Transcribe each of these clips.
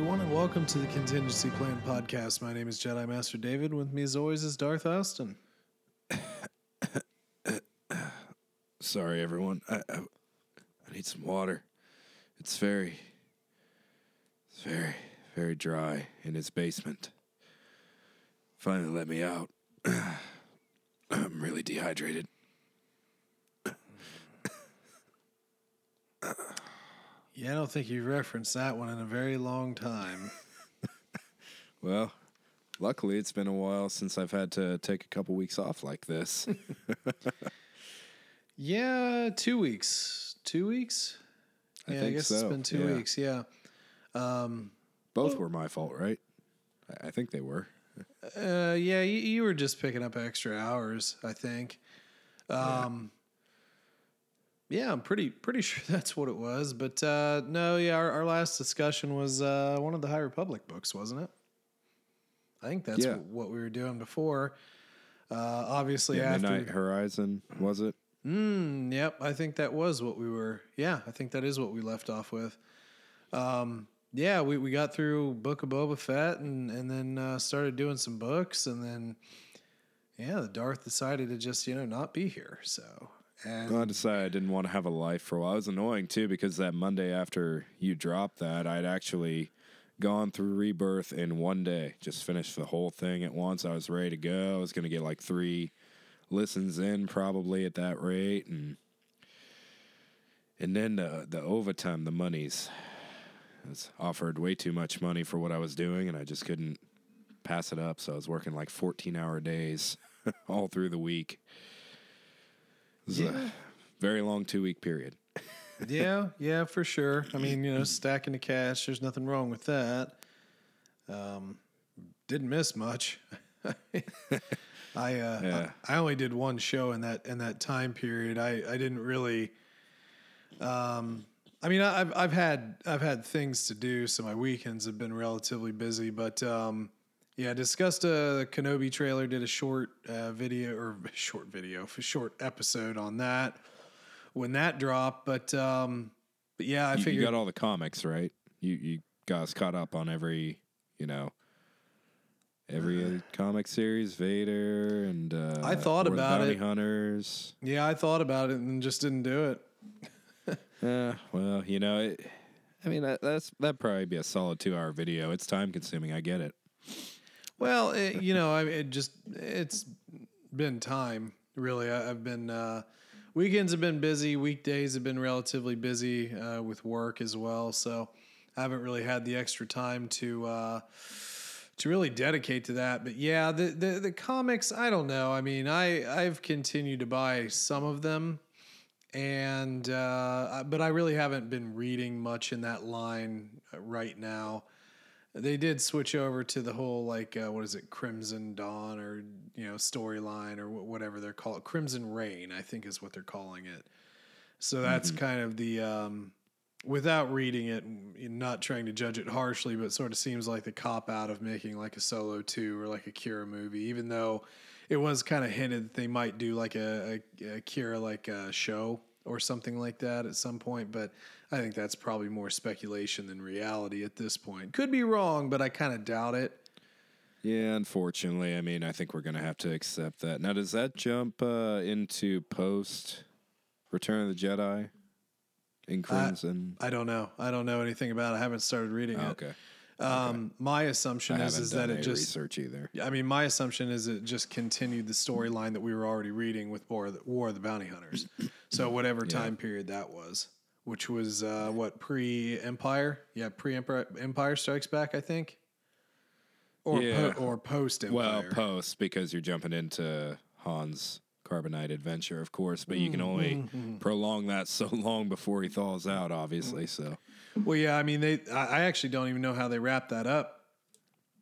Everyone, and welcome to the Contingency Plan Podcast. My name is Jedi Master David. With me, as always, is Darth Austin. Sorry, everyone. I, I, I need some water. It's very, it's very, very dry in his basement. Finally, let me out. I'm really dehydrated. Yeah, I don't think you've referenced that one in a very long time. Well, luckily, it's been a while since I've had to take a couple weeks off like this. yeah, two weeks. Two weeks? I yeah, I think guess so, it's been two yeah. weeks. Yeah. Both were my fault, right? I, I think they were. Uh, yeah, you, you were just picking up extra hours, I think. Um, yeah. I'm pretty pretty sure that's what it was. But uh, no, yeah, our, our last discussion was uh, one of the High Republic books, wasn't it? I think that's Yeah. what we were doing before. Uh, obviously, Yeah, after Midnight Horizon, was it? Mm, yep, I think that was what we were. Yeah, I think that is what we left off with. Um, yeah, we, we got through Book of Boba Fett and and then uh, started doing some books and then yeah, the Darth decided to just you know not be here. So and Well, I decided I didn't want to have a life for a while. It was annoying too because that Monday after you dropped that, I'd actually gone through Rebirth in one day, just finished the whole thing at once. I was ready to go. I was going to get like three listens in probably at that rate, and and then the the overtime, the monies. I was offered way too much money for what I was doing, and I just couldn't pass it up. So I was working like fourteen hour days all through the week. Yeah. a very long two week period. yeah, yeah, for sure. I mean, you know, stacking the cash, there's nothing wrong with that. Um, didn't miss much. I, uh, Yeah. I I only did one show in that in that time period. I I didn't really. Um, I mean, I- I've I've had I've had things to do, so my weekends have been relatively busy. But um, yeah, discussed a Kenobi trailer, did a short uh, video or short video, a short episode on that when that dropped. But um, but yeah, I You, you got all the comics, right? You you got us caught up on every, you know, every comic series, Vader and uh, I thought War about it. Hunters. yeah, I thought about it and just didn't do it. Yeah, well, you know, it, I mean that that's that'd probably be a solid two hour video. It's time consuming. I get it. Well, it, you know, I it just it's been time really. I, I've been uh, weekends have been busy, weekdays have been relatively busy uh, with work as well. So I haven't really had the extra time to uh, to really dedicate to that. But yeah, the, the the comics, I don't know. I mean, I I've continued to buy some of them. And uh, but I really haven't been reading much in that line uh, right now they did switch over to the whole like uh, what is it crimson dawn or you know storyline or wh- whatever they're called crimson reign i think is what they're calling it. So that's kind of the um, without reading it and not trying to judge it harshly but sort of seems like the cop out of making like a solo 2 or like a Qi'ra movie even though it was kind of hinted that they might do like a, a, a Qi'ra like a show or something like that at some point but i think that's probably more speculation than reality at this point. Could be wrong but i kind of doubt it. Yeah, unfortunately, I mean, I think we're gonna have to accept that. Now, does that jump uh, into post Return of the Jedi in Crimson? i don't know. I don't know anything about it. I haven't started reading Oh, it. okay, um, my assumption I is, is that it just research either. I mean, my assumption is it just continued the storyline that we were already reading with War of the, War of the Bounty Hunters. So whatever time period that was, which was uh, what pre Empire, yeah, pre Empire Strikes Back, I think, or Yeah. po- or post Empire. Well, post because you're jumping into Han's carbonite adventure, of course, but you can only Mm-hmm. prolong that so long before he thaws out, obviously. So well, yeah, I mean, they. I actually don't even know how they wrapped that up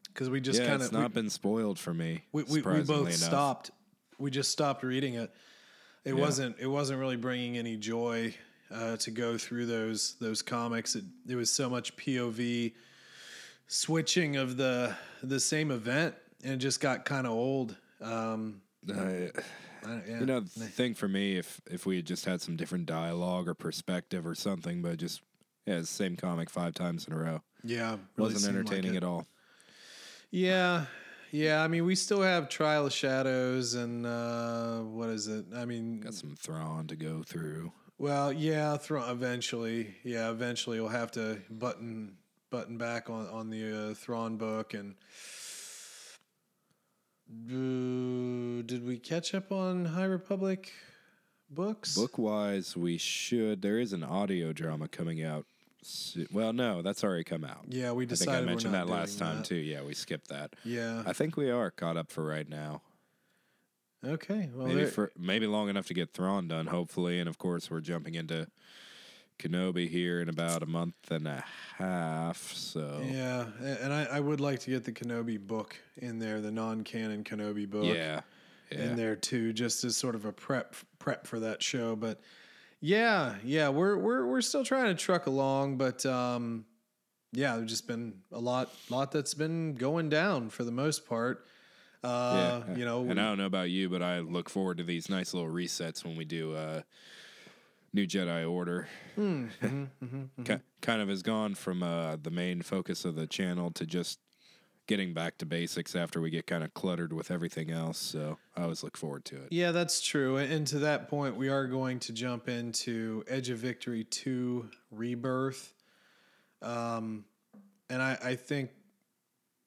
because we just yeah, kind it's of not been spoiled for me. we, we, we both enough. stopped. We just stopped reading it. It Yeah. wasn't. It wasn't really bringing any joy uh, to go through those those comics. It, it was so much POV switching of the the same event, and it just got kind of old. Um, I- I, yeah. you know, the thing for me, if if we had just had some different dialogue or perspective or something, but just yeah, the same comic five times in a row. Yeah, really wasn't seemed like entertaining at all. Yeah, yeah. I mean, we still have Trial of Shadows and uh, what is it? I mean, Got some Thrawn to go through. Well, yeah. Thro- eventually, yeah. Eventually, we'll have to button button back on on the uh, Thrawn book and. Uh, did we catch up on High Republic books? Book wise, we should. There is an audio drama coming out. so- Well, no, that's already come out. Yeah, we I think decided I mentioned that last time that. too. Yeah, we skipped that. Yeah. I think we are caught up for right now. Okay. Well, maybe for maybe long enough to get Thrawn done, hopefully, and of course we're jumping into Kenobi here in about a month and a half. So Yeah, and I, I would like to get the Kenobi book in there, the non-canon Kenobi book yeah, yeah. in there too, just as sort of a prep prep for that show. But yeah, yeah, we're we're we're still trying to truck along, but um, yeah, there's just been a lot lot that's been going down for the most part. Uh, yeah, you know, and I don't know about you, but I look forward to these nice little resets when we do uh, New Jedi Order. Mm-hmm, Ki- kind of has gone from uh, the main focus of the channel to just getting back to basics after we get kind of cluttered with everything else. So I always look forward to it. Yeah, that's true. And and to that point, we are going to jump into Edge of Victory 2 Rebirth. Um, and I, I think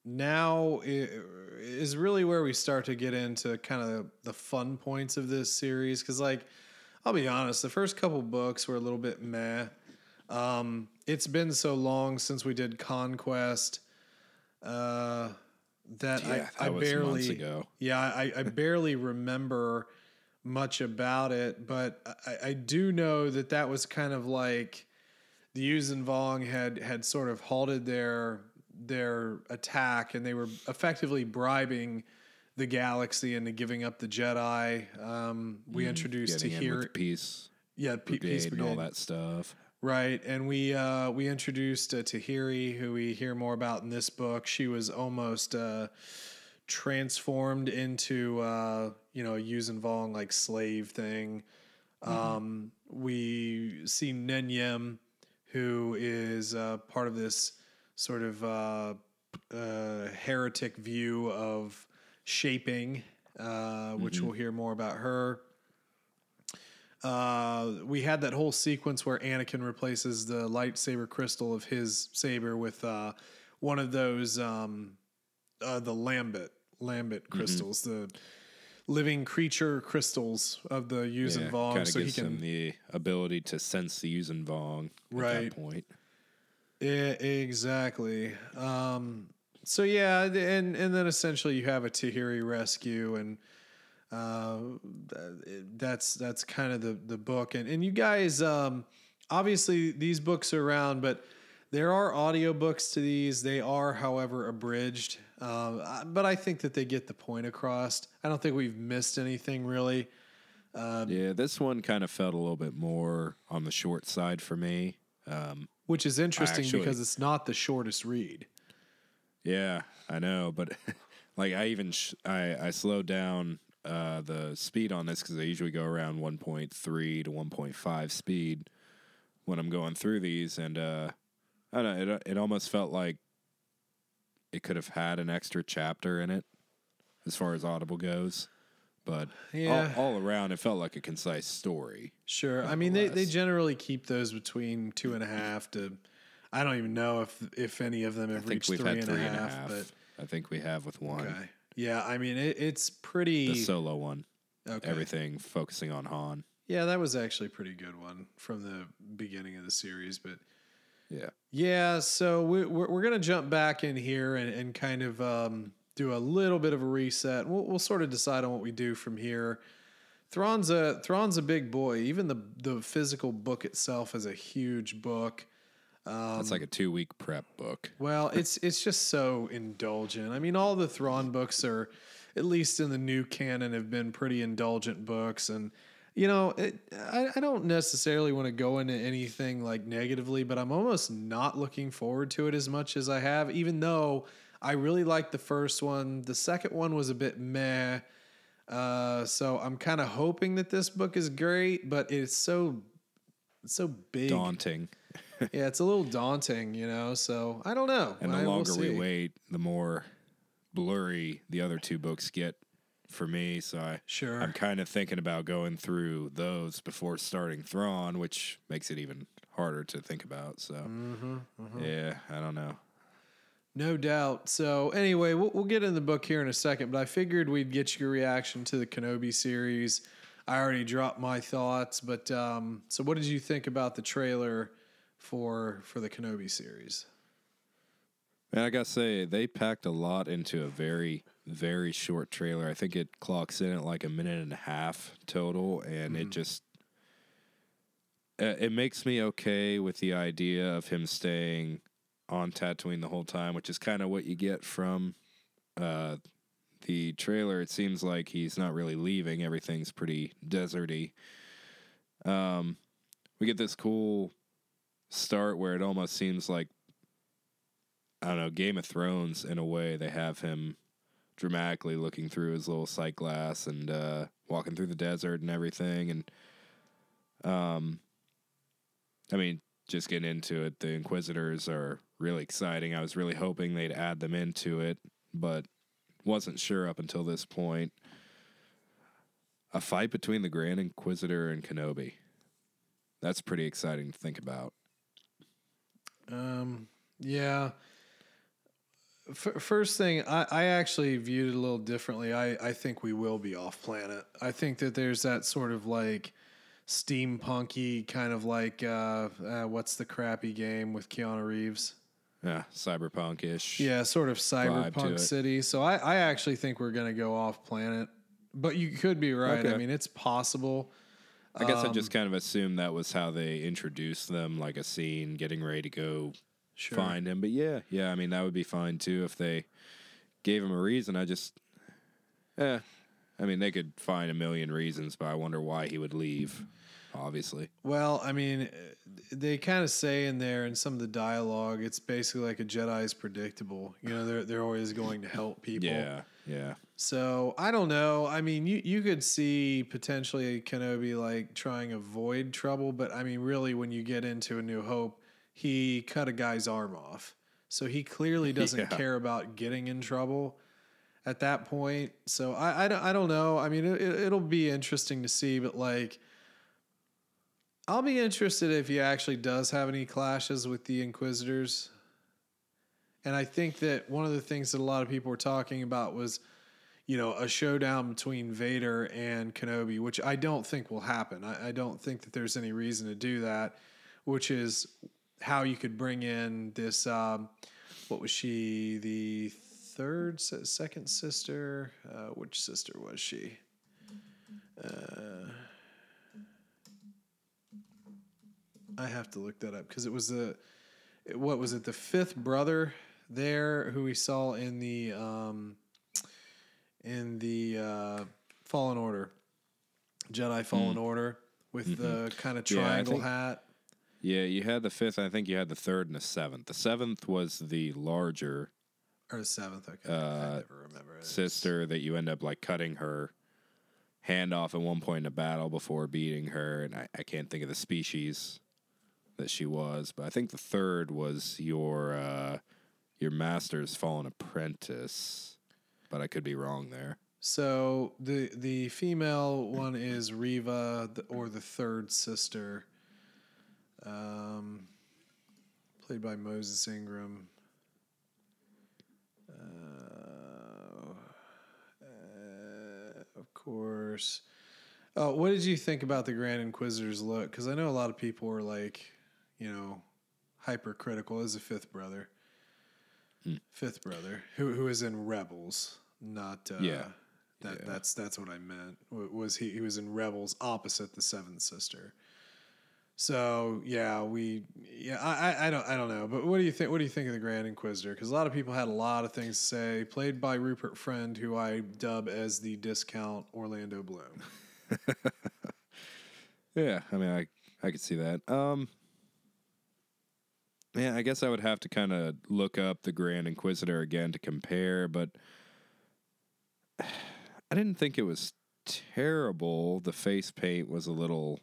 now is really where we start to get into kind of the fun points of this series. Because, like, I'll be honest, the first couple books were a little bit meh. Um, it's been so long since we did Conquest uh, that Yeah, I, I that barely yeah, I, I barely remember much about it, but I, I do know that that was kind of like the Yuuzhan Vong had had sort of halted their their attack, and they were effectively bribing the galaxy into giving up the Jedi. Um, we introduced Mm-hmm. Getting in the peace yeah, P- Peace brigade and all that stuff. Right, and we uh, we introduced uh, Tahiri, who we hear more about in this book. She was almost uh, transformed into uh, you know a Yuuzhan Vong like slave thing. Um, we see Nen Yim, who is uh, part of this sort of uh, uh, heretic view of shaping, uh, which we'll hear more about her. Uh, we had that whole sequence where Anakin replaces the lightsaber crystal of his saber with uh, one of those um, uh, the Lambent Lambent crystals, the living creature crystals of the Yuuzhan Vong, kind of so he can him the ability to sense the Yuuzhan Vong at that point. Yeah, exactly. Um, so yeah, and and then essentially you have a Tahiri rescue, and uh, that's that's kind of the the book. And and you guys, um, obviously these books are around, but there are audiobooks to these. They are, however, abridged. Um, but I think that they get the point across. I don't think we've missed anything really. Um, Yeah, this one kind of felt a little bit more on the short side for me. Um, Which is interesting Actually- because it's not the shortest read. yeah, I know, but like I even sh- I I slowed down uh, the speed on this because I usually go around 1.3 to 1.5 speed when I'm going through these, and uh, I don't know, it it almost felt like it could have had an extra chapter in it as far as Audible goes. But Yeah. all, all around, it felt like a concise story. Sure. I mean, they, they generally keep those between two and a half to. I don't even know if if any of them have reached three and three a and a half. But I think we have with one, okay, yeah. I mean, it, it's the pretty. solo one. okay. Everything focusing on Han. Yeah, that was actually a pretty good one from the beginning of the series. But Yeah. yeah, so we, we're we're gonna jump back in here and, and kind of um, do a little bit of a reset. We'll we'll sort of decide on what we do from here. Thrawn's a Thrawn's a big boy. Even the the physical book itself is a huge book. Um, That's like a two week prep book. Well, it's it's just so indulgent. I mean, all the Thrawn books are, at least in the new canon, have been pretty indulgent books, and you know, it, I, I don't necessarily want to go into anything like negatively, but I'm almost not looking forward to it as much as I have, even though I really liked the first one. The second one was a bit meh. Uh, so I'm kind of hoping that this book is great, but it's so it's so big. Daunting. yeah, it's a little daunting, you know. So I don't know. And the I- longer we wait, the more blurry the other two books get for me. So I, Sure. I'm kind of thinking about going through those before starting Thrawn, which makes it even harder to think about. So Mm-hmm, yeah, I don't know. No doubt. So anyway, we'll, we'll get in the book here in a second, but I figured we'd get your reaction to the Kenobi series. I already dropped my thoughts, but um, so what did you think about the trailer for for the Kenobi series? And I gotta say, they packed a lot into a very, very short trailer. I think it clocks in at like a minute and a half total, and it just uh, it makes me okay with the idea of him staying on Tatooine the whole time, which is kind of what you get from uh, the trailer. It seems like he's not really leaving; everything's pretty deserty. Um, we get this cool start where it almost seems like I don't know, Game of Thrones in a way. They have him dramatically looking through his little sight glass and uh, walking through the desert and everything. And um, I mean, just getting into it, the Inquisitors are really exciting. I was really hoping they'd add them into it, but wasn't sure up until this point. A fight between the Grand Inquisitor and Kenobi. That's pretty exciting to think about. Um, yeah. F- first thing, I, I actually viewed it a little differently. I, I think we will be off planet. I think that there's that sort of like steampunky kind of like uh, uh, what's the crappy game with Keanu Reeves? Yeah, cyberpunk ish. Yeah, sort of cyberpunk city. So I, I actually think we're gonna go off planet. But you could be right. I mean, it's possible. I guess I Um, just kind of assumed that was how they introduced them, like a scene getting ready to go Sure. find him. But yeah, yeah, I mean that would be fine too if they gave him a reason. I just, eh, I mean they could find a million reasons, but I wonder why he would leave. Obviously, Well, I mean, uh, they kind of say in there in some of the dialogue, it's basically like a Jedi's predictable. You know, they're they're always going to help people. yeah, yeah, So I don't know. I mean, you you could see potentially Kenobi like trying to avoid trouble, but I mean, really, when you get into A New Hope, he cut a guy's arm off, so he clearly doesn't Yeah. care about getting in trouble at that point. So I I don't, I don't know. I mean, it, it'll be interesting to see, but like. I'll be interested if he actually does have any clashes with the Inquisitors. And I think that one of the things that a lot of people were talking about was, you know, a showdown between Vader and Kenobi, which I don't think will happen. I, I don't think that there's any reason to do that, which is how you could bring in this, um, what was she, the third, second sister? Uh, which sister was she? I have to look that up because it was the what was it the fifth brother there who we saw in the um, in the uh, Fallen Order Jedi Fallen Order with the kind of Hmm. Mm-hmm. Yeah, triangle think- hat. yeah. You had the fifth. I think you had the third and the seventh. The seventh was the larger Or the seventh, okay. I Uh, never remember. it. sister that you end up like cutting her hand off at one point in a battle before beating her, and I, I can't think of the species that she was, but I think the third was your uh, your master's fallen apprentice, but I could be wrong there. So the the female one is Reva, or the third sister, um, played by Moses Ingram. Uh, of course. Oh, what did you think about the Grand Inquisitor's look? Because I know a lot of people were like, you know, hypercritical as a fifth brother. Fifth brother, who who is in Rebels, not uh, Yeah. That Yeah. that's that's what I meant. Was he he was in Rebels opposite the Seventh Sister. So yeah, we yeah I, I I don't I don't know, but what do you think? What do you think of the Grand Inquisitor? Because a lot of people had a lot of things to say. Played by Rupert Friend, who I dub as the discount Orlando Bloom. Yeah, I mean, I I could see that. Um, yeah, I guess I would have to kind of look up the Grand Inquisitor again to compare, but I didn't think it was terrible. The face paint was a little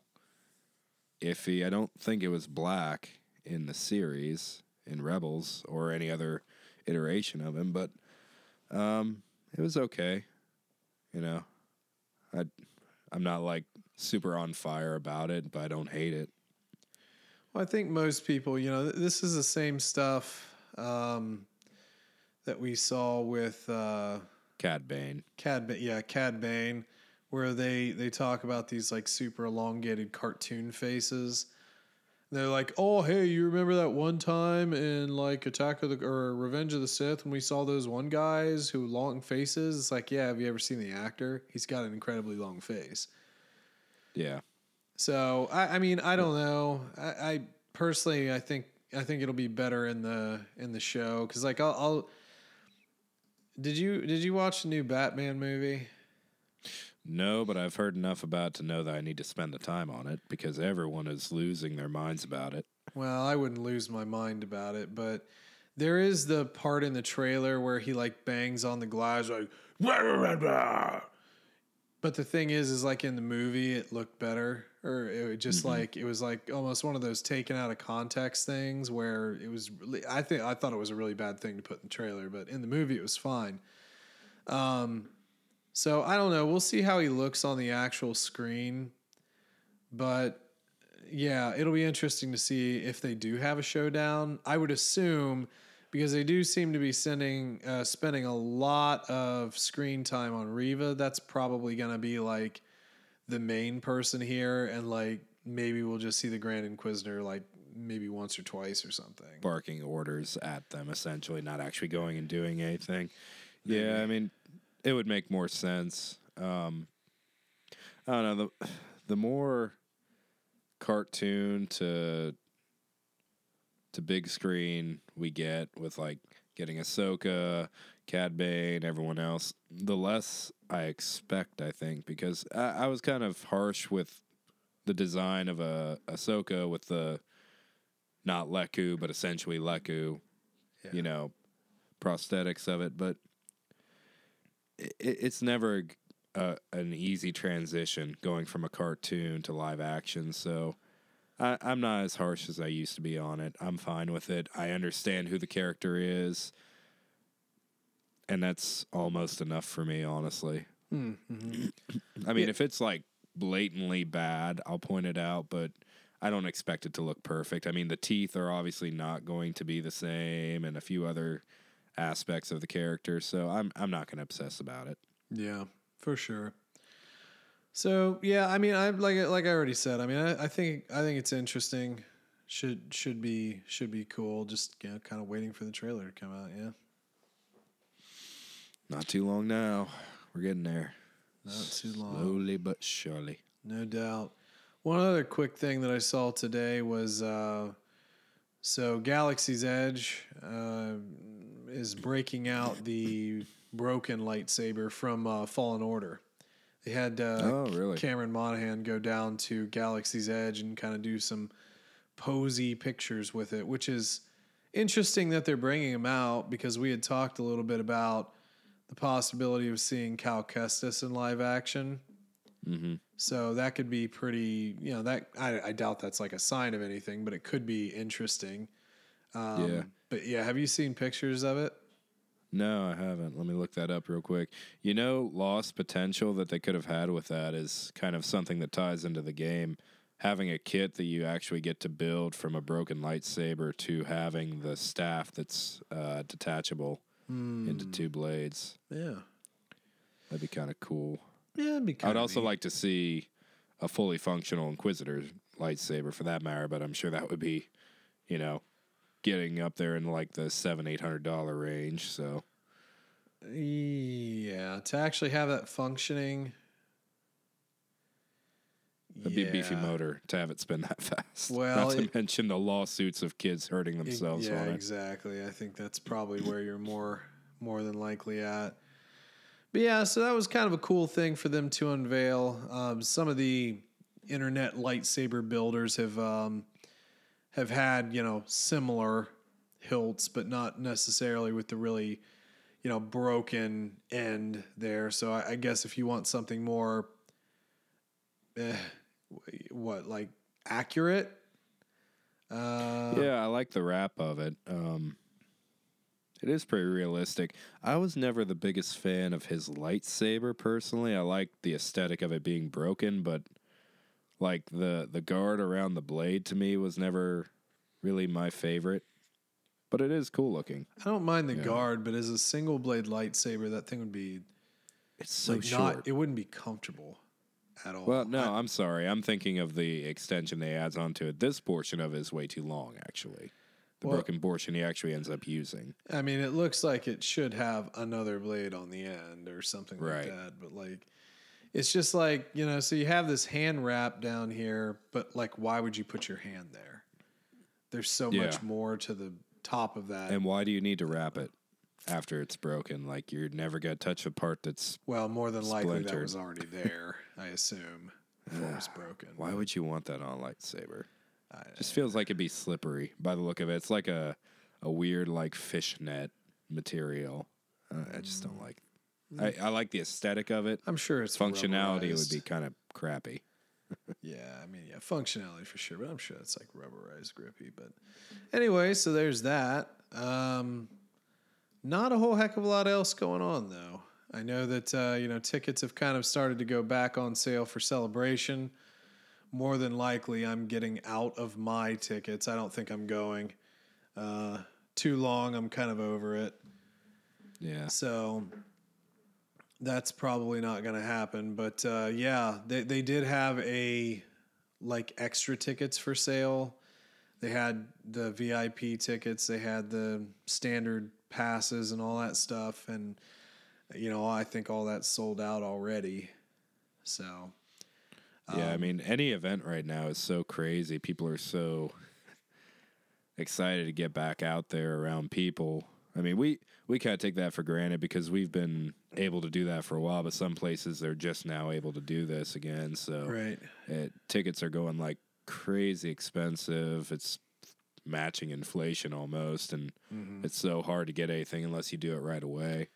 iffy. I don't think it was black in the series in Rebels or any other iteration of him, but um, it was okay. You know, I I'm not like super on fire about it, but I don't hate it. Well, I think most people, you know, this is the same stuff um, that we saw with uh, Cad Bane. Cad, Ba- yeah, Cad Bane, where they they talk about these like super elongated cartoon faces. They're like, oh, hey, you remember that one time in like Attack of the or Revenge of the Sith when we saw those one guys who long faces? It's like, yeah, have you ever seen the actor? He's got an incredibly long face. Yeah. So I, I mean, I don't know. I, I personally, I think I think it'll be better in the in the show because like I'll, I'll. Did you did you watch the new Batman movie? No, but I've heard enough about to know that I need to spend the time on it because everyone is losing their minds about it. Well, I wouldn't lose my mind about it, but there is the part in the trailer where he like bangs on the glass like. But the thing is is like in the movie it looked better or it was just like it was like almost one of those taken out of context things where it was really, I think I thought it was a really bad thing to put in the trailer, but in the movie it was fine. Um so I don't know, we'll see how he looks on the actual screen. But yeah, it'll be interesting to see if they do have a showdown. I would assume because they do seem to be sending uh, spending a lot of screen time on Reva. That's probably going to be like the main person here, and like maybe we'll just see the Grand Inquisitor like maybe once or twice or something. Barking orders at them, essentially, not actually going and doing anything. Yeah, I mean, it would make more sense. Um, I don't know. The, the more cartoon to to big screen we get with like getting Ahsoka, Cad Bane, everyone else, the less I expect. I think because I, I was kind of harsh with the design of a Ahsoka with the not Lekku, but essentially Lekku, Yeah. you know, prosthetics of it. But it, it's never a, an easy transition going from a cartoon to live action. So I, I'm not as harsh as I used to be on it. I'm fine with it. I understand who the character is. And that's almost enough for me, honestly. Hmm, mhm. I mean, Yeah. if it's like blatantly bad, I'll point it out, but I don't expect it to look perfect. I mean, the teeth are obviously not going to be the same and a few other aspects of the character, so I'm I'm not going to obsess about it. Yeah, for sure. So yeah, I mean, I like like I already said. I mean, I, I think I think it's interesting. Should should be should be cool. Just you know, kind of waiting for the trailer to come out. Yeah, Not too long now. We're getting there. not too long. Slowly but surely. No doubt. One other quick thing that I saw today was uh, so Galaxy's Edge uh, is breaking out the broken lightsaber from uh, Fallen Order. They had uh, Oh, really? Cameron Monaghan go down to Galaxy's Edge and kind of do some posy pictures with it, which is interesting that they're bringing him out because we had talked a little bit about the possibility of seeing Cal Kestis in live action. Mm-hmm. So that could be pretty, you know, that I, I doubt that's like a sign of anything, but it could be interesting. Um, Yeah. But yeah, have you seen pictures of it? No, I haven't. Let me look that up real quick. You know, lost potential that they could have had with that is kind of something that ties into the game. Having a kit that you actually get to build from a broken lightsaber to having the staff that's uh, detachable into two blades. Yeah. That'd be kind of cool. Yeah, it'd be I would also neat. like to see a fully functional Inquisitor lightsaber for that matter, but I'm sure that would be, you know, getting up there in like the seven, eight hundred dollar range. So Yeah, to actually have that functioning. It'd be a beefy motor to have it spin that fast. Well, not to it- mention the lawsuits of kids hurting themselves yeah, on it. exactly. I think that's probably where you're more more than likely at. But yeah, so that was kind of a cool thing for them to unveil. Um, some of the internet lightsaber builders have um, have had you know similar hilts, but not necessarily with the really you know broken end there. So I, I guess if you want something more, eh, what like accurate, Uh, yeah, I like the wrap of it. Um, it is pretty realistic. I was never the biggest fan of his lightsaber personally. I like the aesthetic of it being broken, but like the the guard around the blade to me was never really my favorite. But it is cool looking. I don't mind the guard, but as a single blade lightsaber, that thing would be It's so like short. not. It wouldn't be comfortable at all. well, no, I'm sorry. I'm thinking of the extension they adds onto it. This portion of it is way too long, actually. The Well- broken portion he actually ends up using. I mean, it looks like it should have another blade on the end or something Right. like that. But like, it's just like you know. So you have this hand wrap down here, but like, why would you put your hand there? There's so Yeah. much more to the top of that. And why do you need to wrap it after it's broken? Like you're never gonna touch a part that's. well, more than likely that was already there. I assume before it's broken. Why would you want that on a lightsaber? I, Just feels like it'd be slippery by the look of it. It's like a a weird like fishnet material. Uh, I just don't like. I, I like the aesthetic of it. I'm sure it's Functionality would rubberized. be kind of crappy. Yeah, I mean, yeah, functionality for sure, but I'm sure it's like rubberized grippy. But anyway, so there's that. Um, not a whole heck of a lot else going on though. I know that uh, you know tickets have kind of started to go back on sale for celebration. More than likely, I'm getting out of my tickets. I don't think I'm going uh, too long. I'm kind of over it. Yeah. So that's probably not going to happen. But uh, yeah, they they did have a like extra tickets for sale. They had the VIP tickets. They had the standard passes and all that stuff. And you know, I think all that's sold out already. So Yeah, I mean, any event right now is so crazy. People are so excited to get back out there around people. I mean, we we kind of take that for granted because we've been able to do that for a while, but some places they're just now able to do this again. So right. it, tickets are going like crazy expensive. It's matching inflation almost, and it's so hard to get anything unless you do it right away.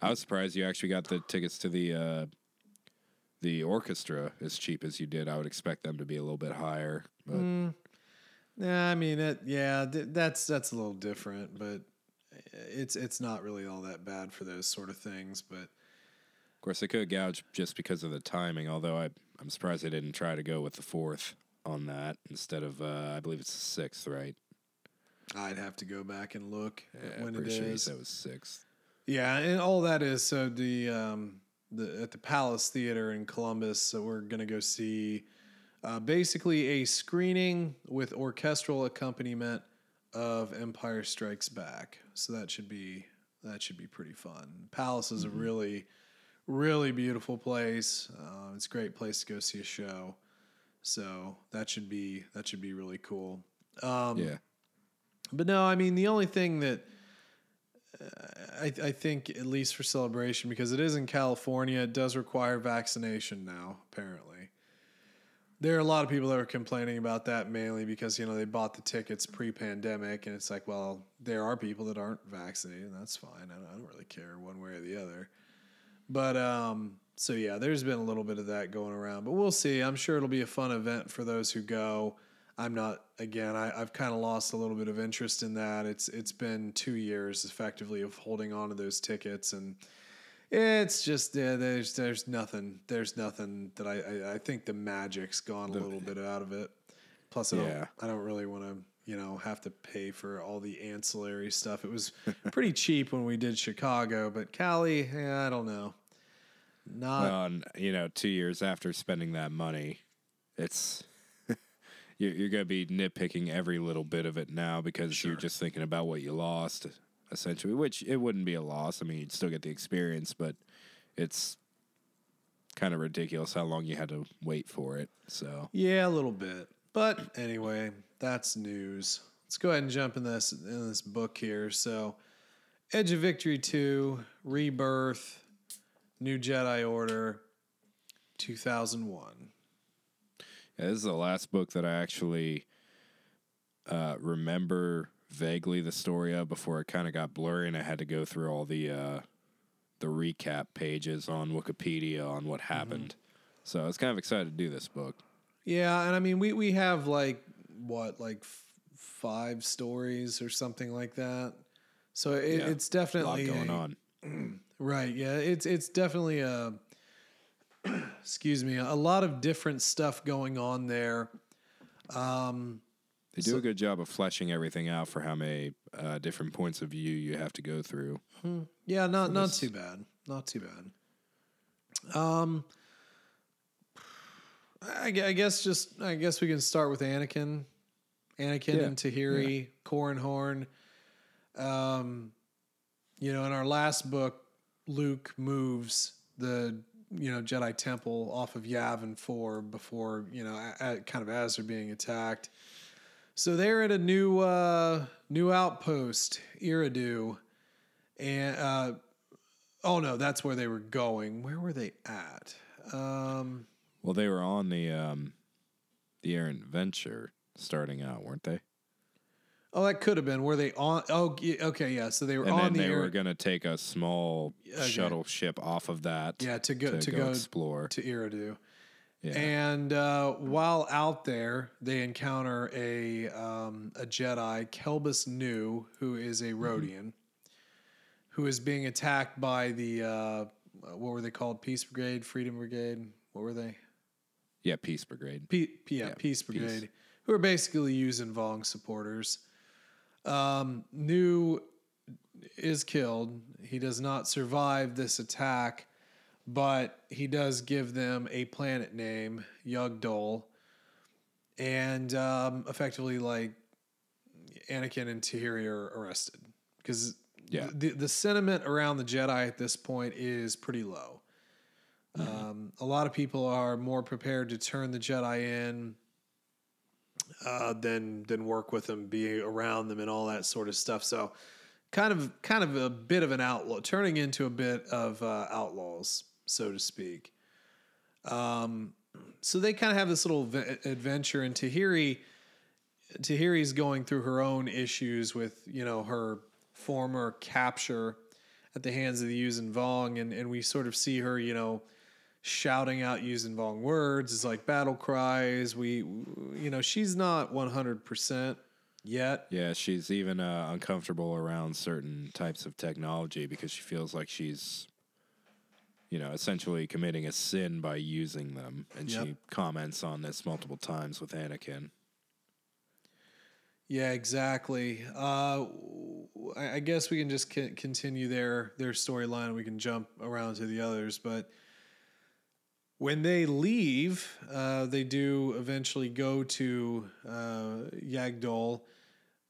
I was surprised you actually got the tickets to the uh, the orchestra as cheap as you did. I would expect them to be a little bit higher, but Yeah, I mean it. Yeah, th- that's that's a little different, but it's it's not really all that bad for those sort of things. But of course they could gouge just because of the timing. Although I I'm surprised they didn't try to go with the fourth on that instead of uh, I believe it's the sixth, right? I'd have to go back and look at Yeah, when I'm it sure you it was sixth. Yeah, and all that is so the um the at the Palace Theater in Columbus. So we're gonna go see uh, basically a screening with orchestral accompaniment of Empire Strikes Back. So that should be that should be pretty fun. Palace is a really really beautiful place. Uh, it's a great place to go see a show. So that should be that should be really cool. Um, Yeah. but no, I mean the only thing that uh, I, I think, at least for celebration, because it is in California, it does require vaccination now. Apparently, there are a lot of people that are complaining about that mainly because you know they bought the tickets pre-pandemic, and it's like, well, there are people that aren't vaccinated, and that's fine. I don't, I don't really care one way or the other. But um, so yeah, there's been a little bit of that going around, but we'll see. I'm sure it'll be a fun event for those who go. I'm not again. I, I've kind of lost a little bit of interest in that. It's it's been two years effectively of holding on to those tickets, and it's just yeah, there's there's nothing there's nothing that I I, I think the magic's gone a little bit out of it. Plus, I don't I don't really want to you know have to pay for all the ancillary stuff. It was pretty cheap when we did Chicago, but Cali, yeah, I don't know. Not Well, you know, two years after spending that money, it's you're, you're going to be nitpicking every little bit of it now because you're just thinking about what you lost, essentially. Which it wouldn't be a loss. I mean, you'd still get the experience, but it's kind of ridiculous how long you had to wait for it. So Yeah, a little bit. But anyway, that's news. Let's go ahead and jump in this in this book here. So, Edge of Victory 2, Rebirth, New Jedi Order, 2001. yeah, this is the last book that I actually uh, remember vaguely the story of before it kind of got blurry, and I had to go through all the uh, the recap pages on Wikipedia on what happened. So I was kind of excited to do this book. Yeah, and I mean we we have like what like f- five stories or something like that. So it, Yeah, it's A lot definitely going a- on. Right. Yeah. It's it's definitely a excuse me a lot of different stuff going on there. Um, They do a good job of fleshing everything out for how many uh, different points of view you have to go through. yeah. Not not too bad. Not too bad. Um. I, I guess just I guess we can start with Anakin, Anakin Yeah, and Tahiri, Corran Horn. Um, you know, in our last book, Luke moves the you know Jedi Temple off of Yavin Four before you know, a, a- kind of as they're being attacked. So they're at a new uh, new outpost, Iridu, and uh, oh no, that's where they were going. Where were they at? Um, Well, they were on the um, the errant venture starting out, weren't they? oh, that could have been. Were they on? Oh, okay, yeah. So they were And on then the they Iri- were going to take a small Okay. shuttle ship off of that. yeah to go to, to, go, go explore. to Iridu. Yeah. And uh, while out there, they encounter a um, a Jedi, Kelbis Nu, who is Mm-hmm. a Rodian, who is being attacked by the uh, what were they called? Peace Brigade, Freedom Brigade. What were they? yeah, Peace Brigade. P- yeah, Yeah, Peace Peace. Brigade, who are basically using Vong supporters. Um, Nu is killed. He does not survive this attack, but he does give them a planet name, Yag'Dhul, and um, effectively, like Anakin and Tahiri are arrested because Yeah. the the sentiment around the Jedi at this point is pretty low. Um, a lot of people are more prepared to turn the Jedi in uh, than than work with them, be around them, and all that sort of stuff. So, kind of kind of a bit of an outlaw, turning into a bit of uh, outlaws, so to speak. Um, so they kind of have this little v- adventure, and Tahiri Tahiri's going through her own issues with you know her former capture at the hands of the Yuuzhan Vong, and and we sort of see her you know shouting out Yuuzhan Vong words is like battle cries. We you know she's not one hundred percent yet. Yeah, she's even uh, uncomfortable around certain types of technology because she feels like she's, you know, essentially committing a sin by using them. And Yep. she comments on this multiple times with Anakin. Yeah, exactly. Uh, I guess we can just continue their their storyline. We can jump around to the others, but when they leave, uh, they do eventually go to uh, Yag'Dhul,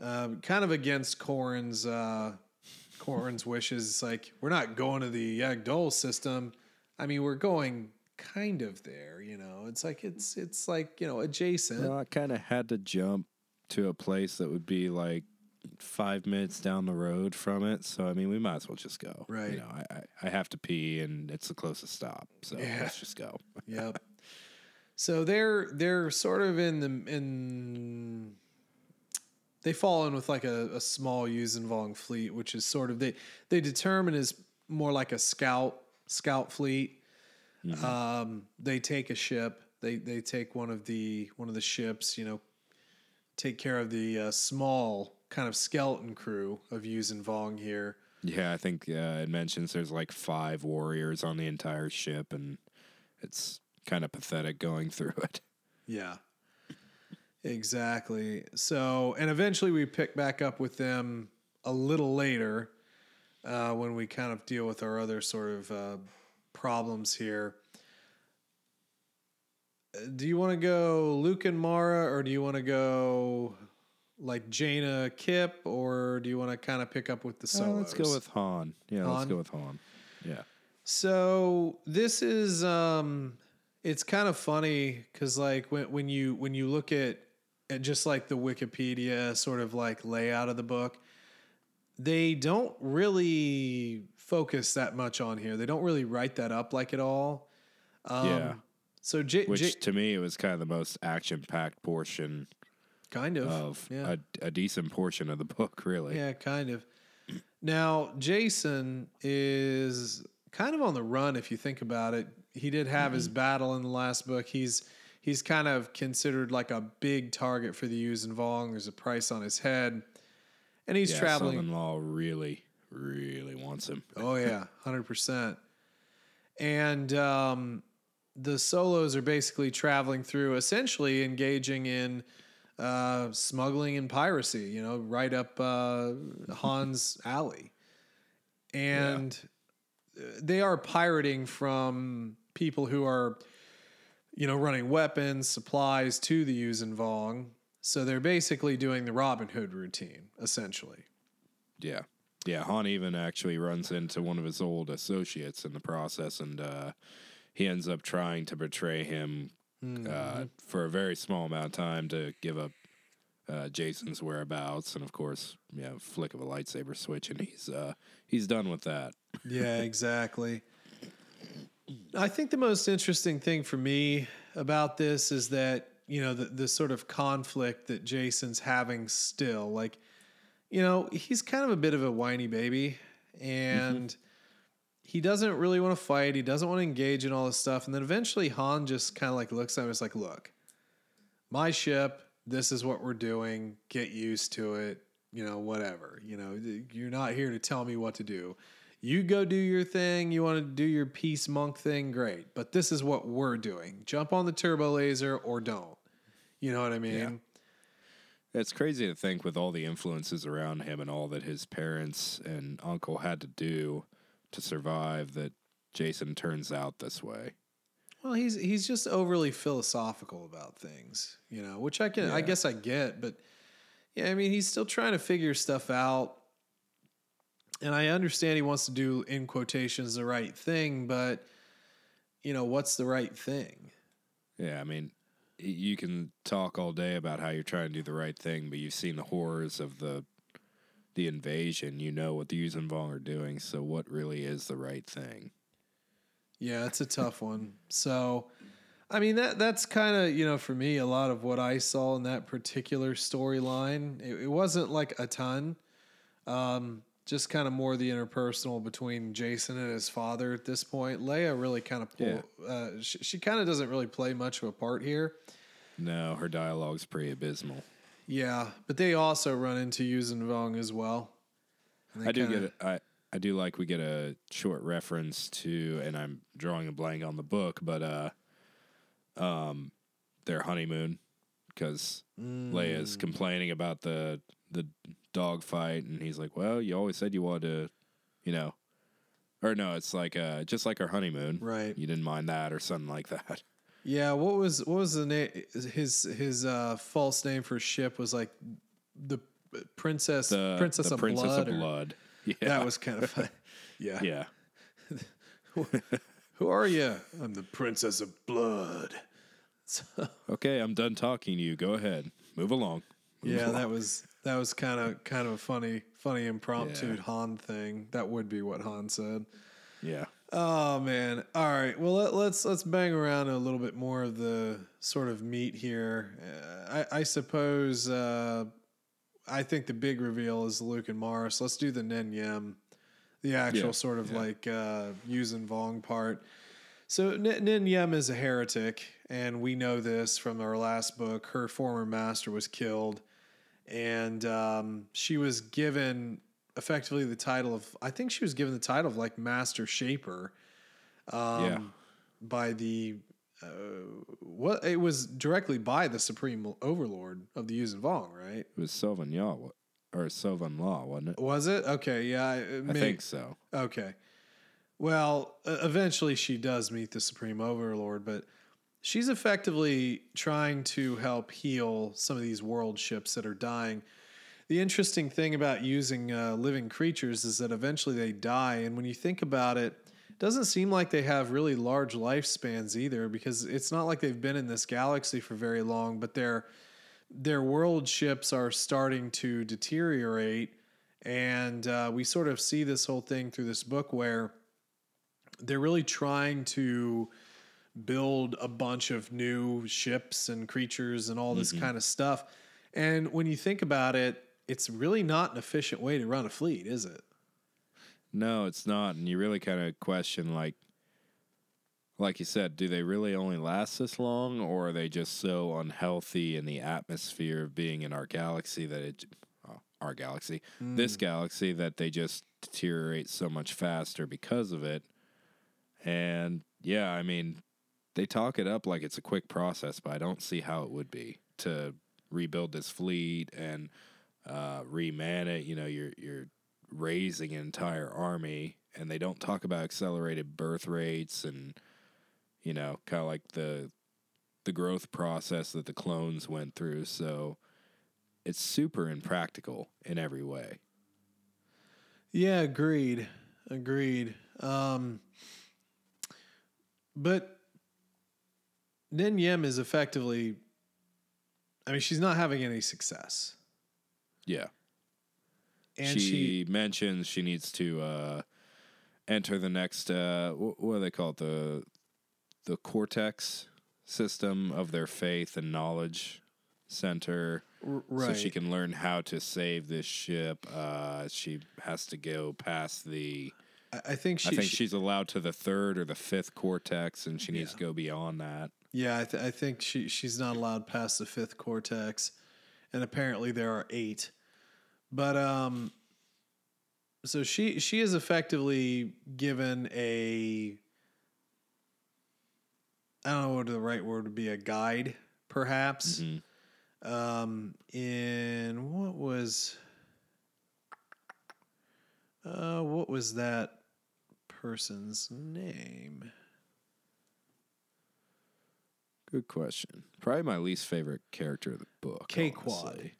uh, kind of against Corran's Corran's wishes. It's like we're not going to the Yag'Dhul system. I mean, we're going kind of there. You know, it's like it's it's like you know adjacent. Well, I kind of had to jump to a place that would be like five minutes down the road from it. So, I mean, we might as well just go. Right. You know, I, I, I have to pee and it's the closest stop. So Yeah. let's just go. yep. So they're they're sort of in the in they fall in with like a, a small Yuuzhan Vong fleet, which is sort of they they determine is more like a scout scout fleet. Um, they take a ship. They they take one of the one of the ships. You know, take care of the uh, small kind of skeleton crew of Yuuzhan Vong here. Yeah, I think uh, it mentions there's like five warriors on the entire ship, and it's kind of pathetic going through it. Yeah. Exactly. So, and eventually we pick back up with them a little later uh, when we kind of deal with our other sort of uh, problems here. Do you want to go Luke and Mara, or do you want to go like Jaina Kyp, or do you want to kind of pick up with the Uh, let's go with Han. Yeah, Han? let's go with Han. Yeah. So this is um it's kind of funny cuz like when when you when you look at at just like the Wikipedia sort of like layout of the book they don't really focus that much on here. They don't really write that up like at all. Um, Yeah. So J, Which J to me it was kind of the most action packed portion kind of of yeah. a, a decent portion of the book, really. Yeah, kind of. Now, Jacen is kind of on the run if you think about it. He did have his battle in the last book. He's he's kind of considered like a big target for the Yuuzhan Vong. There's a price on his head, and he's yeah, traveling. Tsavong Lah really, really wants him. Oh yeah, hundred percent. And um, the Solos are basically traveling through, essentially engaging in uh, smuggling and piracy. You know, right up uh, Han's alley, and they are pirating from people who are, you know, running weapons, supplies to the Yuuzhan Vong. So they're basically doing the Robin Hood routine, essentially. Yeah. Yeah, Han even actually runs into one of his old associates in the process, and uh, he ends up trying to betray him uh, for a very small amount of time to give up uh, Jacen's whereabouts, and of course, yeah, flick of a lightsaber switch, and he's uh, he's done with that. Yeah, exactly. I think the most interesting thing for me about this is that, you know, the, the sort of conflict that Jacen's having still. Like, you know, he's kind of a bit of a whiny baby mm-hmm. and he doesn't really want to fight. He doesn't want to engage in all this stuff. And then eventually Han just kind of like looks at him and is like, look, my ship, this is what we're doing. Get used to it. You know, whatever. You know, you're not here to tell me what to do. You go do your thing. You want to do your peace monk thing, great. But this is what we're doing. Jump on the turbo laser or don't. You know what I mean? Yeah. It's crazy to think with all the influences around him and all that his parents and uncle had to do to survive that Jacen turns out this way. Well, he's he's just overly philosophical about things, you know, which I can I guess I get, but yeah, I mean, he's still trying to figure stuff out. And I understand he wants to do in quotations the right thing, but you know, what's the right thing? Yeah, I mean, you can talk all day about how you're trying to do the right thing, but you've seen the horrors of the the invasion. You know what the Yuuzhan Vong are doing. So, what really is the right thing? Yeah, it's a tough one. So, I mean that that's kind of you know for me a lot of what I saw in that particular storyline. It, it wasn't like a ton, um, just kind of more the interpersonal between Jacen and his father at this point. Leia really kind of pull. Uh, she, she kind of doesn't really play much of a part here. No, her dialogue's pretty abysmal. Yeah, but they also run into Yuuzhan Vong as well. I do kinda- get it. I I do like we get a short reference to, and I'm drawing a blank on the book, but uh, um, their honeymoon because Leia's complaining about the the dog fight, and he's like, "Well, you always said you wanted to, you know." Or no, it's like uh, just like our honeymoon, Right. You didn't mind that, or something like that. Yeah, what was what was the name? His his uh, false name for ship was like the princess The princess the of Princess blood. of or- Yeah, That was kind of fun. Yeah. yeah. Who are you? I'm the princess of blood. So, Okay, I'm done talking to you. Go ahead, move along. Move yeah, along. that was that was kind of kind of a funny funny impromptu Yeah. Han thing. That would be what Han said. yeah. Oh man! All right. Well, let, let's let's bang around a little bit more of the sort of meat here. Uh, I, I suppose uh, I think the big reveal is Luke and Mara's. Let's do the Nen Yim, the actual Yeah, sort of yeah. like uh, Yuuzhan Vong part. So N- Nen Yim is a heretic, and we know this from our last book. Her former master was killed, and um, she was given effectively the title of I think she was given the title of like Master Shaper. Um, Yeah. By the uh, what it was directly by the Supreme Overlord of the Yuuzhan Vong, right? It was Sylvan Yaw or Sylvan Law, wasn't it? Was it okay? Yeah, I, I think so. Okay. Well, uh, eventually she does meet the Supreme Overlord, but she's effectively trying to help heal some of these world ships that are dying. The interesting thing about using uh, living creatures is that eventually they die, and when you think about it, it doesn't seem like they have really large lifespans either, because it's not like they've been in this galaxy for very long, but their their world ships are starting to deteriorate, and uh, we sort of see this whole thing through this book where they're really trying to build a bunch of new ships and creatures and all this mm-hmm. kind of stuff. And when you think about it, it's really not an efficient way to run a fleet, is it? No, it's not. And you really kind of question like, like you said, do they really only last this long, or are they just so unhealthy in the atmosphere of being in our galaxy that it, oh, our galaxy, this mm. galaxy, that they just deteriorate so much faster because of it? And yeah, I mean, they talk it up like it's a quick process, but I don't see how it would be to rebuild this fleet and uh, reman it. You know, you're you're raising an entire army, and they don't talk about accelerated birth rates and you know, kind of like the the growth process that the clones went through. So it's super impractical in every way. Yeah, agreed. Agreed. Um, but Nen Yim is effectively, I mean, she's not having any success. Yeah. And she, she, mentions she needs to uh, enter the next uh, what do they call it? The the cortex system of their faith and knowledge center. R- so she can learn how to save this ship. Uh, she has to go past the I, think she, i think she- she's allowed to the third or the fifth cortex and she needs to go beyond that yeah, I, th- I think she, she's not allowed past the fifth cortex. And apparently there are eight. But, um, so she, she is effectively given a, I don't know what the right word would be, a guide, perhaps. Mhm. um, in what was uh, what was that person's name? Good question probably my least favorite character of the book K-Quad.